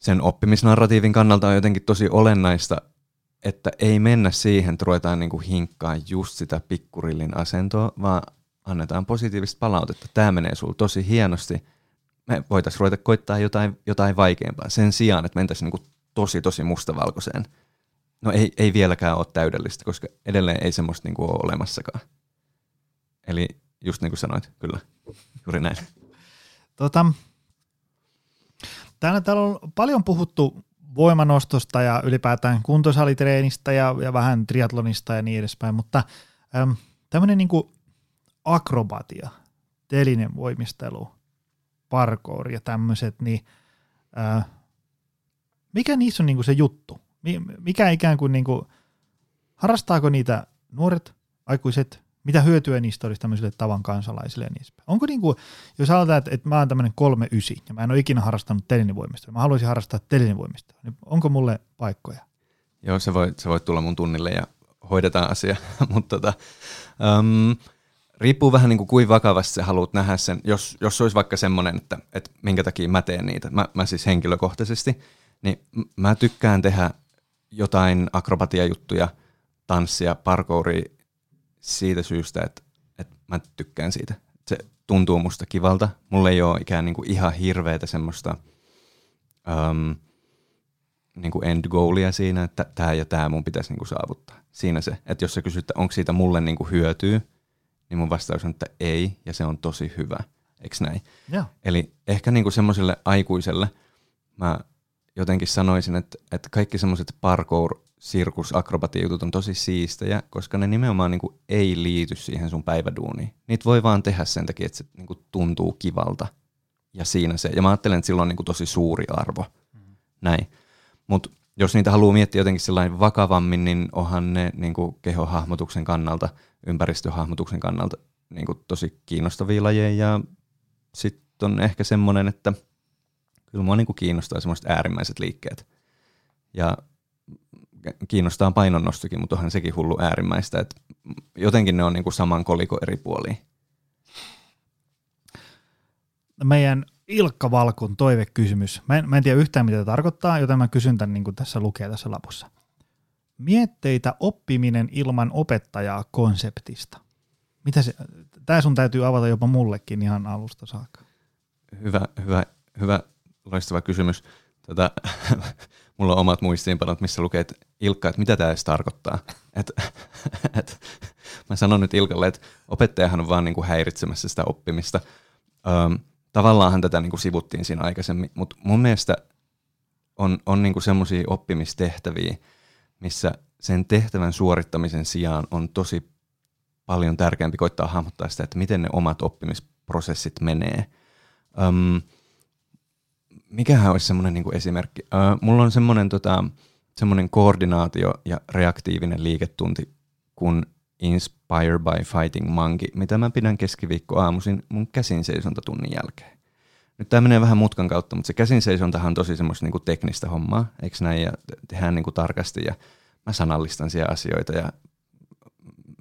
sen oppimisnarratiivin kannalta on jotenkin tosi olennaista, että ei mennä siihen, että ruvetaan niinku hinkkaa just sitä pikkurillin asentoa, vaan annetaan positiivista palautetta. Tämä menee sulla tosi hienosti. Me voitaisiin ruveta koittaa jotain, jotain vaikeampaa sen sijaan, että mentäisiin niinku tosi tosi mustavalkoiseen. No ei, ei vieläkään ole täydellistä, koska edelleen ei semmoista niinku ole olemassakaan. Eli just niin kuin sanoit, kyllä, juuri näin. Tota, täällä, täällä on paljon puhuttu voimanostosta ja ylipäätään kuntosalitreenistä ja, ja vähän triatlonista ja niin edespäin, mutta äm, tämmöinen niin akrobatia, telinen voimistelu, parkour ja tämmöiset, niin ää, mikä niissä on niin se juttu? Mikä ikään kuin, niin kuin harrastaako niitä nuoret, aikuiset, mitä hyötyä niistä olisi tämmöisille tavan kansalaisille ja niin Onko niin kuin, jos aloitetaan, että, että mä oon tämmöinen kolme ysi ja mä en ole ikinä harrastanut telinivoimistelua, mä haluaisin harrastaa telinivoimistelua, niin onko mulle paikkoja? Joo, se voi, se voi tulla mun tunnille ja hoidetaan asia, mutta tota, um, riippuu vähän niin kuin kuin vakavasti sä haluat nähdä sen. Jos, jos olisi vaikka semmoinen, että, että minkä takia mä teen niitä, mä, mä siis henkilökohtaisesti, niin mä tykkään tehdä jotain akrobatiajuttuja, tanssia, parkouria siitä syystä, että, että mä tykkään siitä. Se tuntuu musta kivalta. Mulla ei ole ikään niin kuin ihan hirveätä semmoista um, niin kuin end goalia siinä, että tämä ja tämä mun pitäisi niin kuin saavuttaa. Siinä se, että jos sä kysyt, että onko siitä mulle niin kuin hyötyä, niin mun vastaus on, että ei, ja se on tosi hyvä. Eikö näin? Ja. Eli ehkä niin kuin semmoiselle aikuiselle mä jotenkin sanoisin, että, että kaikki semmoiset parkour sirkus akrobatiajutut on tosi siistejä, koska ne nimenomaan niin kuin ei liity siihen sun päiväduuniin. Niitä voi vaan tehdä sen takia, että se niin kuin tuntuu kivalta. Ja siinä se. Ja mä ajattelen, että sillä on niin kuin tosi suuri arvo. Mm. Näin. Mutta jos niitä haluaa miettiä jotenkin sellainen vakavammin, niin onhan ne niin kuin kehohahmotuksen kannalta, ympäristöhahmotuksen kannalta niin kuin tosi kiinnostavia lajeja. Ja sitten on ehkä semmoinen, että kyllä mua niin kuin kiinnostaa semmoiset äärimmäiset liikkeet. Ja kiinnostaa painonnostokin, mutta onhan sekin hullu äärimmäistä, että jotenkin ne on niin kuin saman koliko eri puoliin. Meidän Ilkka Valkun toivekysymys. Mä en, mä en tiedä yhtään, mitä tämä tarkoittaa, joten mä kysyn tämän niin kuin tässä lukee tässä lapussa. Mietteitä oppiminen ilman opettajaa konseptista. Mitä se, tämä sun täytyy avata jopa mullekin ihan alusta saakka. Hyvä, hyvä, hyvä loistava kysymys. Tota, mulla on omat muistiinpanot, missä lukee, että Ilkka, että mitä tämä edes tarkoittaa. Et, et, mä sanon nyt Ilkalle, että opettajahan on vaan niinku häiritsemässä sitä oppimista. Öm, tavallaanhan tätä niinku sivuttiin siinä aikaisemmin, mutta mun mielestä on, on niinku semmoisia oppimistehtäviä, missä sen tehtävän suorittamisen sijaan on tosi paljon tärkeämpi koittaa hahmottaa sitä, että miten ne omat oppimisprosessit menee. Öm, mikähän olisi semmoinen niin esimerkki? Öö, mulla on semmoinen tota, semmoinen koordinaatio ja reaktiivinen liiketunti kuin Inspire by Fighting Monkey, mitä mä pidän keskiviikko aamuisin mun käsin seisontatunnin jälkeen. Nyt tämä menee vähän mutkan kautta, mutta se käsin seisontahan on tosi semmoista niin teknistä hommaa, eikö näin, ja tehdään niin tarkasti, ja mä sanallistan siellä asioita, ja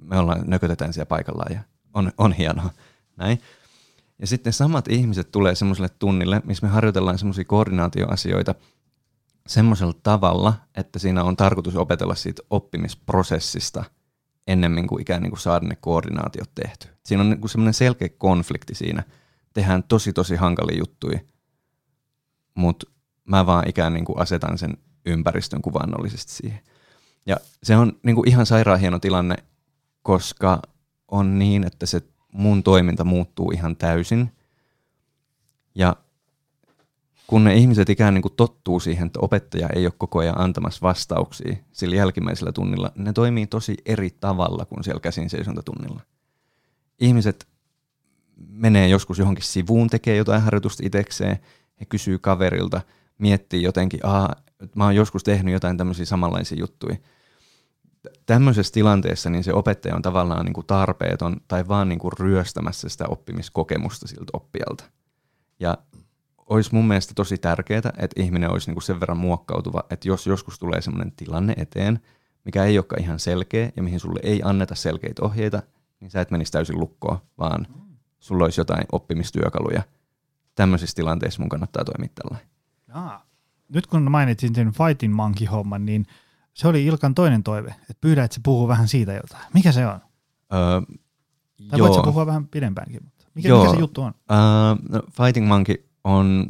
me ollaan, nökötetään siellä paikallaan, ja on, on hienoa, näin. Ja sitten samat ihmiset tulee semmoiselle tunnille, missä me harjoitellaan semmoisia koordinaatioasioita semmoisella tavalla, että siinä on tarkoitus opetella siitä oppimisprosessista ennemmin kuin ikään kuin saada ne koordinaatiot tehty. Siinä on niin semmoinen selkeä konflikti siinä. Tehdään tosi tosi hankalia juttuja, mutta mä vaan ikään kuin asetan sen ympäristön kuvannollisesti siihen. Ja se on niin kuin ihan sairaan hieno tilanne, koska on niin, että se mun toiminta muuttuu ihan täysin. Ja kun ne ihmiset ikään niin kuin tottuu siihen, että opettaja ei ole koko ajan antamassa vastauksia sillä jälkimmäisellä tunnilla, ne toimii tosi eri tavalla kuin siellä käsin seisontatunnilla. Ihmiset menee joskus johonkin sivuun, tekee jotain harjoitusta itsekseen, he kysyy kaverilta, miettii jotenkin, että mä oon joskus tehnyt jotain tämmöisiä samanlaisia juttuja – tämmöisessä tilanteessa niin se opettaja on tavallaan niin kuin tarpeeton tai vaan niin kuin ryöstämässä sitä oppimiskokemusta siltä oppijalta. Ja olisi mun mielestä tosi tärkeää, että ihminen olisi niin kuin sen verran muokkautuva, että jos joskus tulee semmoinen tilanne eteen, mikä ei olekaan ihan selkeä ja mihin sulle ei anneta selkeitä ohjeita, niin sä et menisi täysin lukkoon, vaan sulla olisi jotain oppimistyökaluja. Tämmöisissä tilanteissa mun kannattaa toimia tällainen. Nyt kun mainitsin sen Fighting Monkey-homman, niin – se oli Ilkan toinen toive, että pyydä, että se puhuu vähän siitä jotain. Mikä se on? Öö, tai joo. voit puhua vähän pidempäänkin, mutta mikä, mikä se juttu on? Öö, no, Fighting Monkey on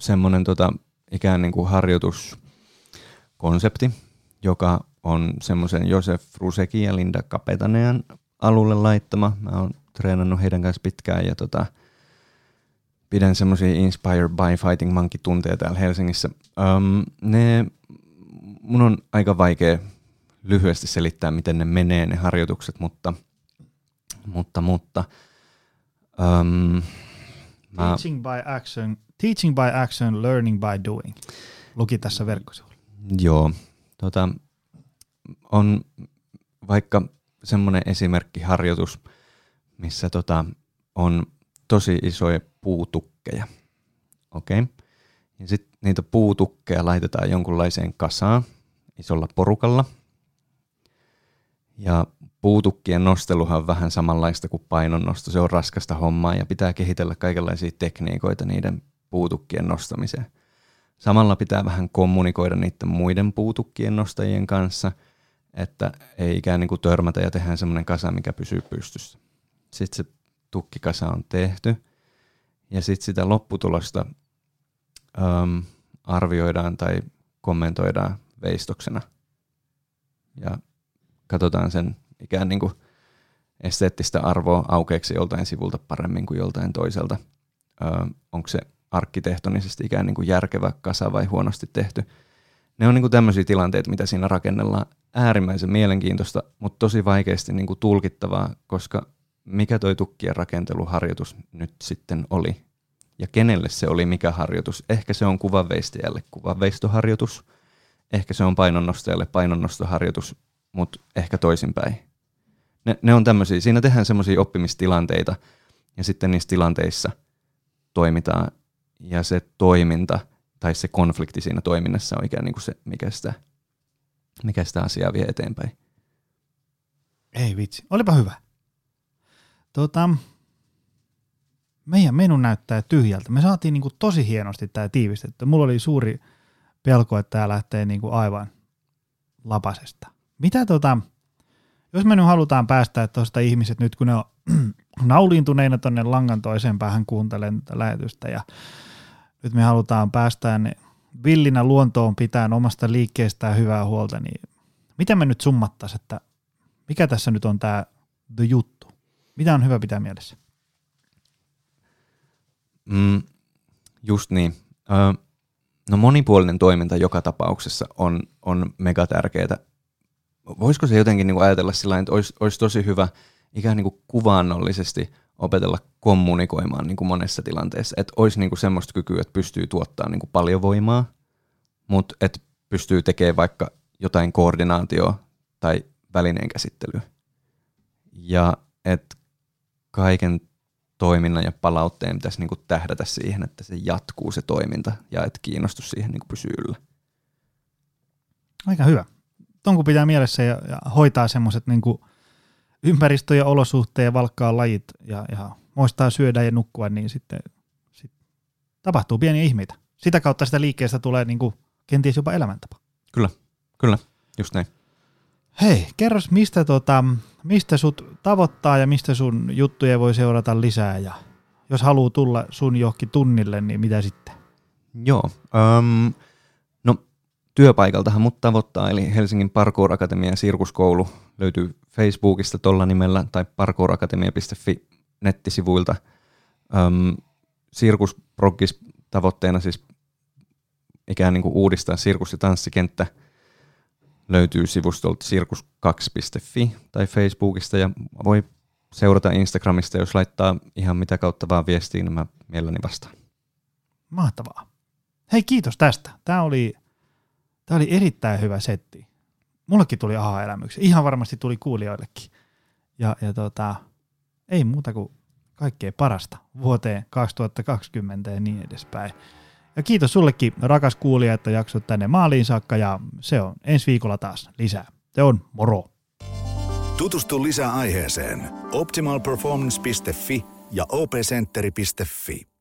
semmoinen tota, ikään niin kuin harjoituskonsepti, joka on semmoisen Josef Ruseki ja Linda Kapetanean alulle laittama. Mä oon treenannut heidän kanssa pitkään ja tota, pidän semmoisia Inspired by Fighting Monkey tunteja täällä Helsingissä. Um, ne mun on aika vaikea lyhyesti selittää, miten ne menee ne harjoitukset, mutta, mutta, mutta um, mä... teaching, by action, teaching by action, learning by doing. Luki tässä verkkosivulla. Joo, tota, on vaikka semmoinen esimerkkiharjoitus, missä tota, on tosi isoja puutukkeja. Okei. Okay. Ja sitten niitä puutukkeja laitetaan jonkunlaiseen kasaan isolla porukalla. Ja puutukkien nosteluhan on vähän samanlaista kuin painonnosto. Se on raskasta hommaa ja pitää kehitellä kaikenlaisia tekniikoita niiden puutukkien nostamiseen. Samalla pitää vähän kommunikoida niiden muiden puutukkien nostajien kanssa, että ei ikään niin kuin törmätä ja tehdään semmoinen kasa, mikä pysyy pystyssä. Sitten se tukkikasa on tehty ja sitten sitä lopputulosta äm, arvioidaan tai kommentoidaan veistoksena. Ja katsotaan sen ikään niin kuin esteettistä arvoa aukeeksi joltain sivulta paremmin kuin joltain toiselta. Öö, onko se arkkitehtonisesti ikään niin kuin järkevä kasa vai huonosti tehty. Ne on niin kuin tämmöisiä tilanteita, mitä siinä rakennellaan. Äärimmäisen mielenkiintoista, mutta tosi vaikeasti niin kuin tulkittavaa, koska mikä toi tukkien rakenteluharjoitus nyt sitten oli ja kenelle se oli mikä harjoitus. Ehkä se on kuvanveistäjälle kuvanveistoharjoitus, ehkä se on painonnostajalle painonnostoharjoitus, mutta ehkä toisinpäin. Ne, ne on tämmöisiä, siinä tehdään semmoisia oppimistilanteita ja sitten niissä tilanteissa toimitaan ja se toiminta tai se konflikti siinä toiminnassa on ikään niin kuin se, mikä sitä, mikä sitä asiaa vie eteenpäin. Ei vitsi, olipa hyvä. Tota, meidän menu näyttää tyhjältä. Me saatiin niin kuin tosi hienosti tämä tiivistetty. Mulla oli suuri pelko, että tämä lähtee niin kuin aivan lapasesta. Mitä tota, jos me nyt halutaan päästä tuosta ihmiset nyt, kun ne on nauliintuneina tuonne langan toiseen päähän kuuntelemaan tätä lähetystä ja nyt me halutaan päästä niin villinä luontoon pitää omasta liikkeestään hyvää huolta, niin mitä me nyt summattaisiin, että mikä tässä nyt on tämä the juttu? Mitä on hyvä pitää mielessä? Mm, just niin. Ö, no monipuolinen toiminta joka tapauksessa on, on mega tärkeää. Voisiko se jotenkin niin kuin ajatella sillä että olisi, olisi tosi hyvä ikään niin kuin kuvaannollisesti opetella kommunikoimaan niin kuin monessa tilanteessa. Että olisi niin kuin semmoista kykyä, että pystyy tuottaa niin kuin paljon voimaa, mutta että pystyy tekemään vaikka jotain koordinaatioa tai välineen käsittelyä. Ja että kaiken toiminnan ja palautteen pitäisi niin kuin tähdätä siihen, että se jatkuu se toiminta ja että kiinnostus siihen niin kuin pysyy yllä. Aika hyvä. Ton kun pitää mielessä ja, ja hoitaa semmoiset niin ympäristö ja olosuhteet valkkaa lajit ja, ja muistaa syödä ja nukkua, niin sitten sit tapahtuu pieniä ihmeitä. Sitä kautta sitä liikkeestä tulee niin kuin kenties jopa elämäntapa. Kyllä, kyllä, just näin. Hei, kerros mistä, tota, mistä sut tavoittaa ja mistä sun juttuja voi seurata lisää ja jos haluaa tulla sun johonkin tunnille, niin mitä sitten? Joo, um, no työpaikaltahan mut tavoittaa, eli Helsingin Parkour Akatemia sirkuskoulu löytyy Facebookista tuolla nimellä tai parkourakatemia.fi nettisivuilta. Um, sirkusprogis tavoitteena siis ikään niin kuin uudistaa sirkus- ja tanssikenttä löytyy sivustolta sirkus2.fi tai Facebookista ja voi seurata Instagramista, jos laittaa ihan mitä kautta vaan viestiin, niin mä mielelläni vastaan. Mahtavaa. Hei, kiitos tästä. Tämä oli, tämä oli erittäin hyvä setti. Mullekin tuli aha-elämyksiä. Ihan varmasti tuli kuulijoillekin. Ja, ja tota, ei muuta kuin kaikkea parasta vuoteen 2020 ja niin edespäin. Ja kiitos sullekin, rakas kuulija, että jaksot tänne maaliin saakka ja se on ensi viikolla taas lisää. Se on moro. Tutustu lisää aiheeseen optimalperformance.fi ja opcenteri.fi.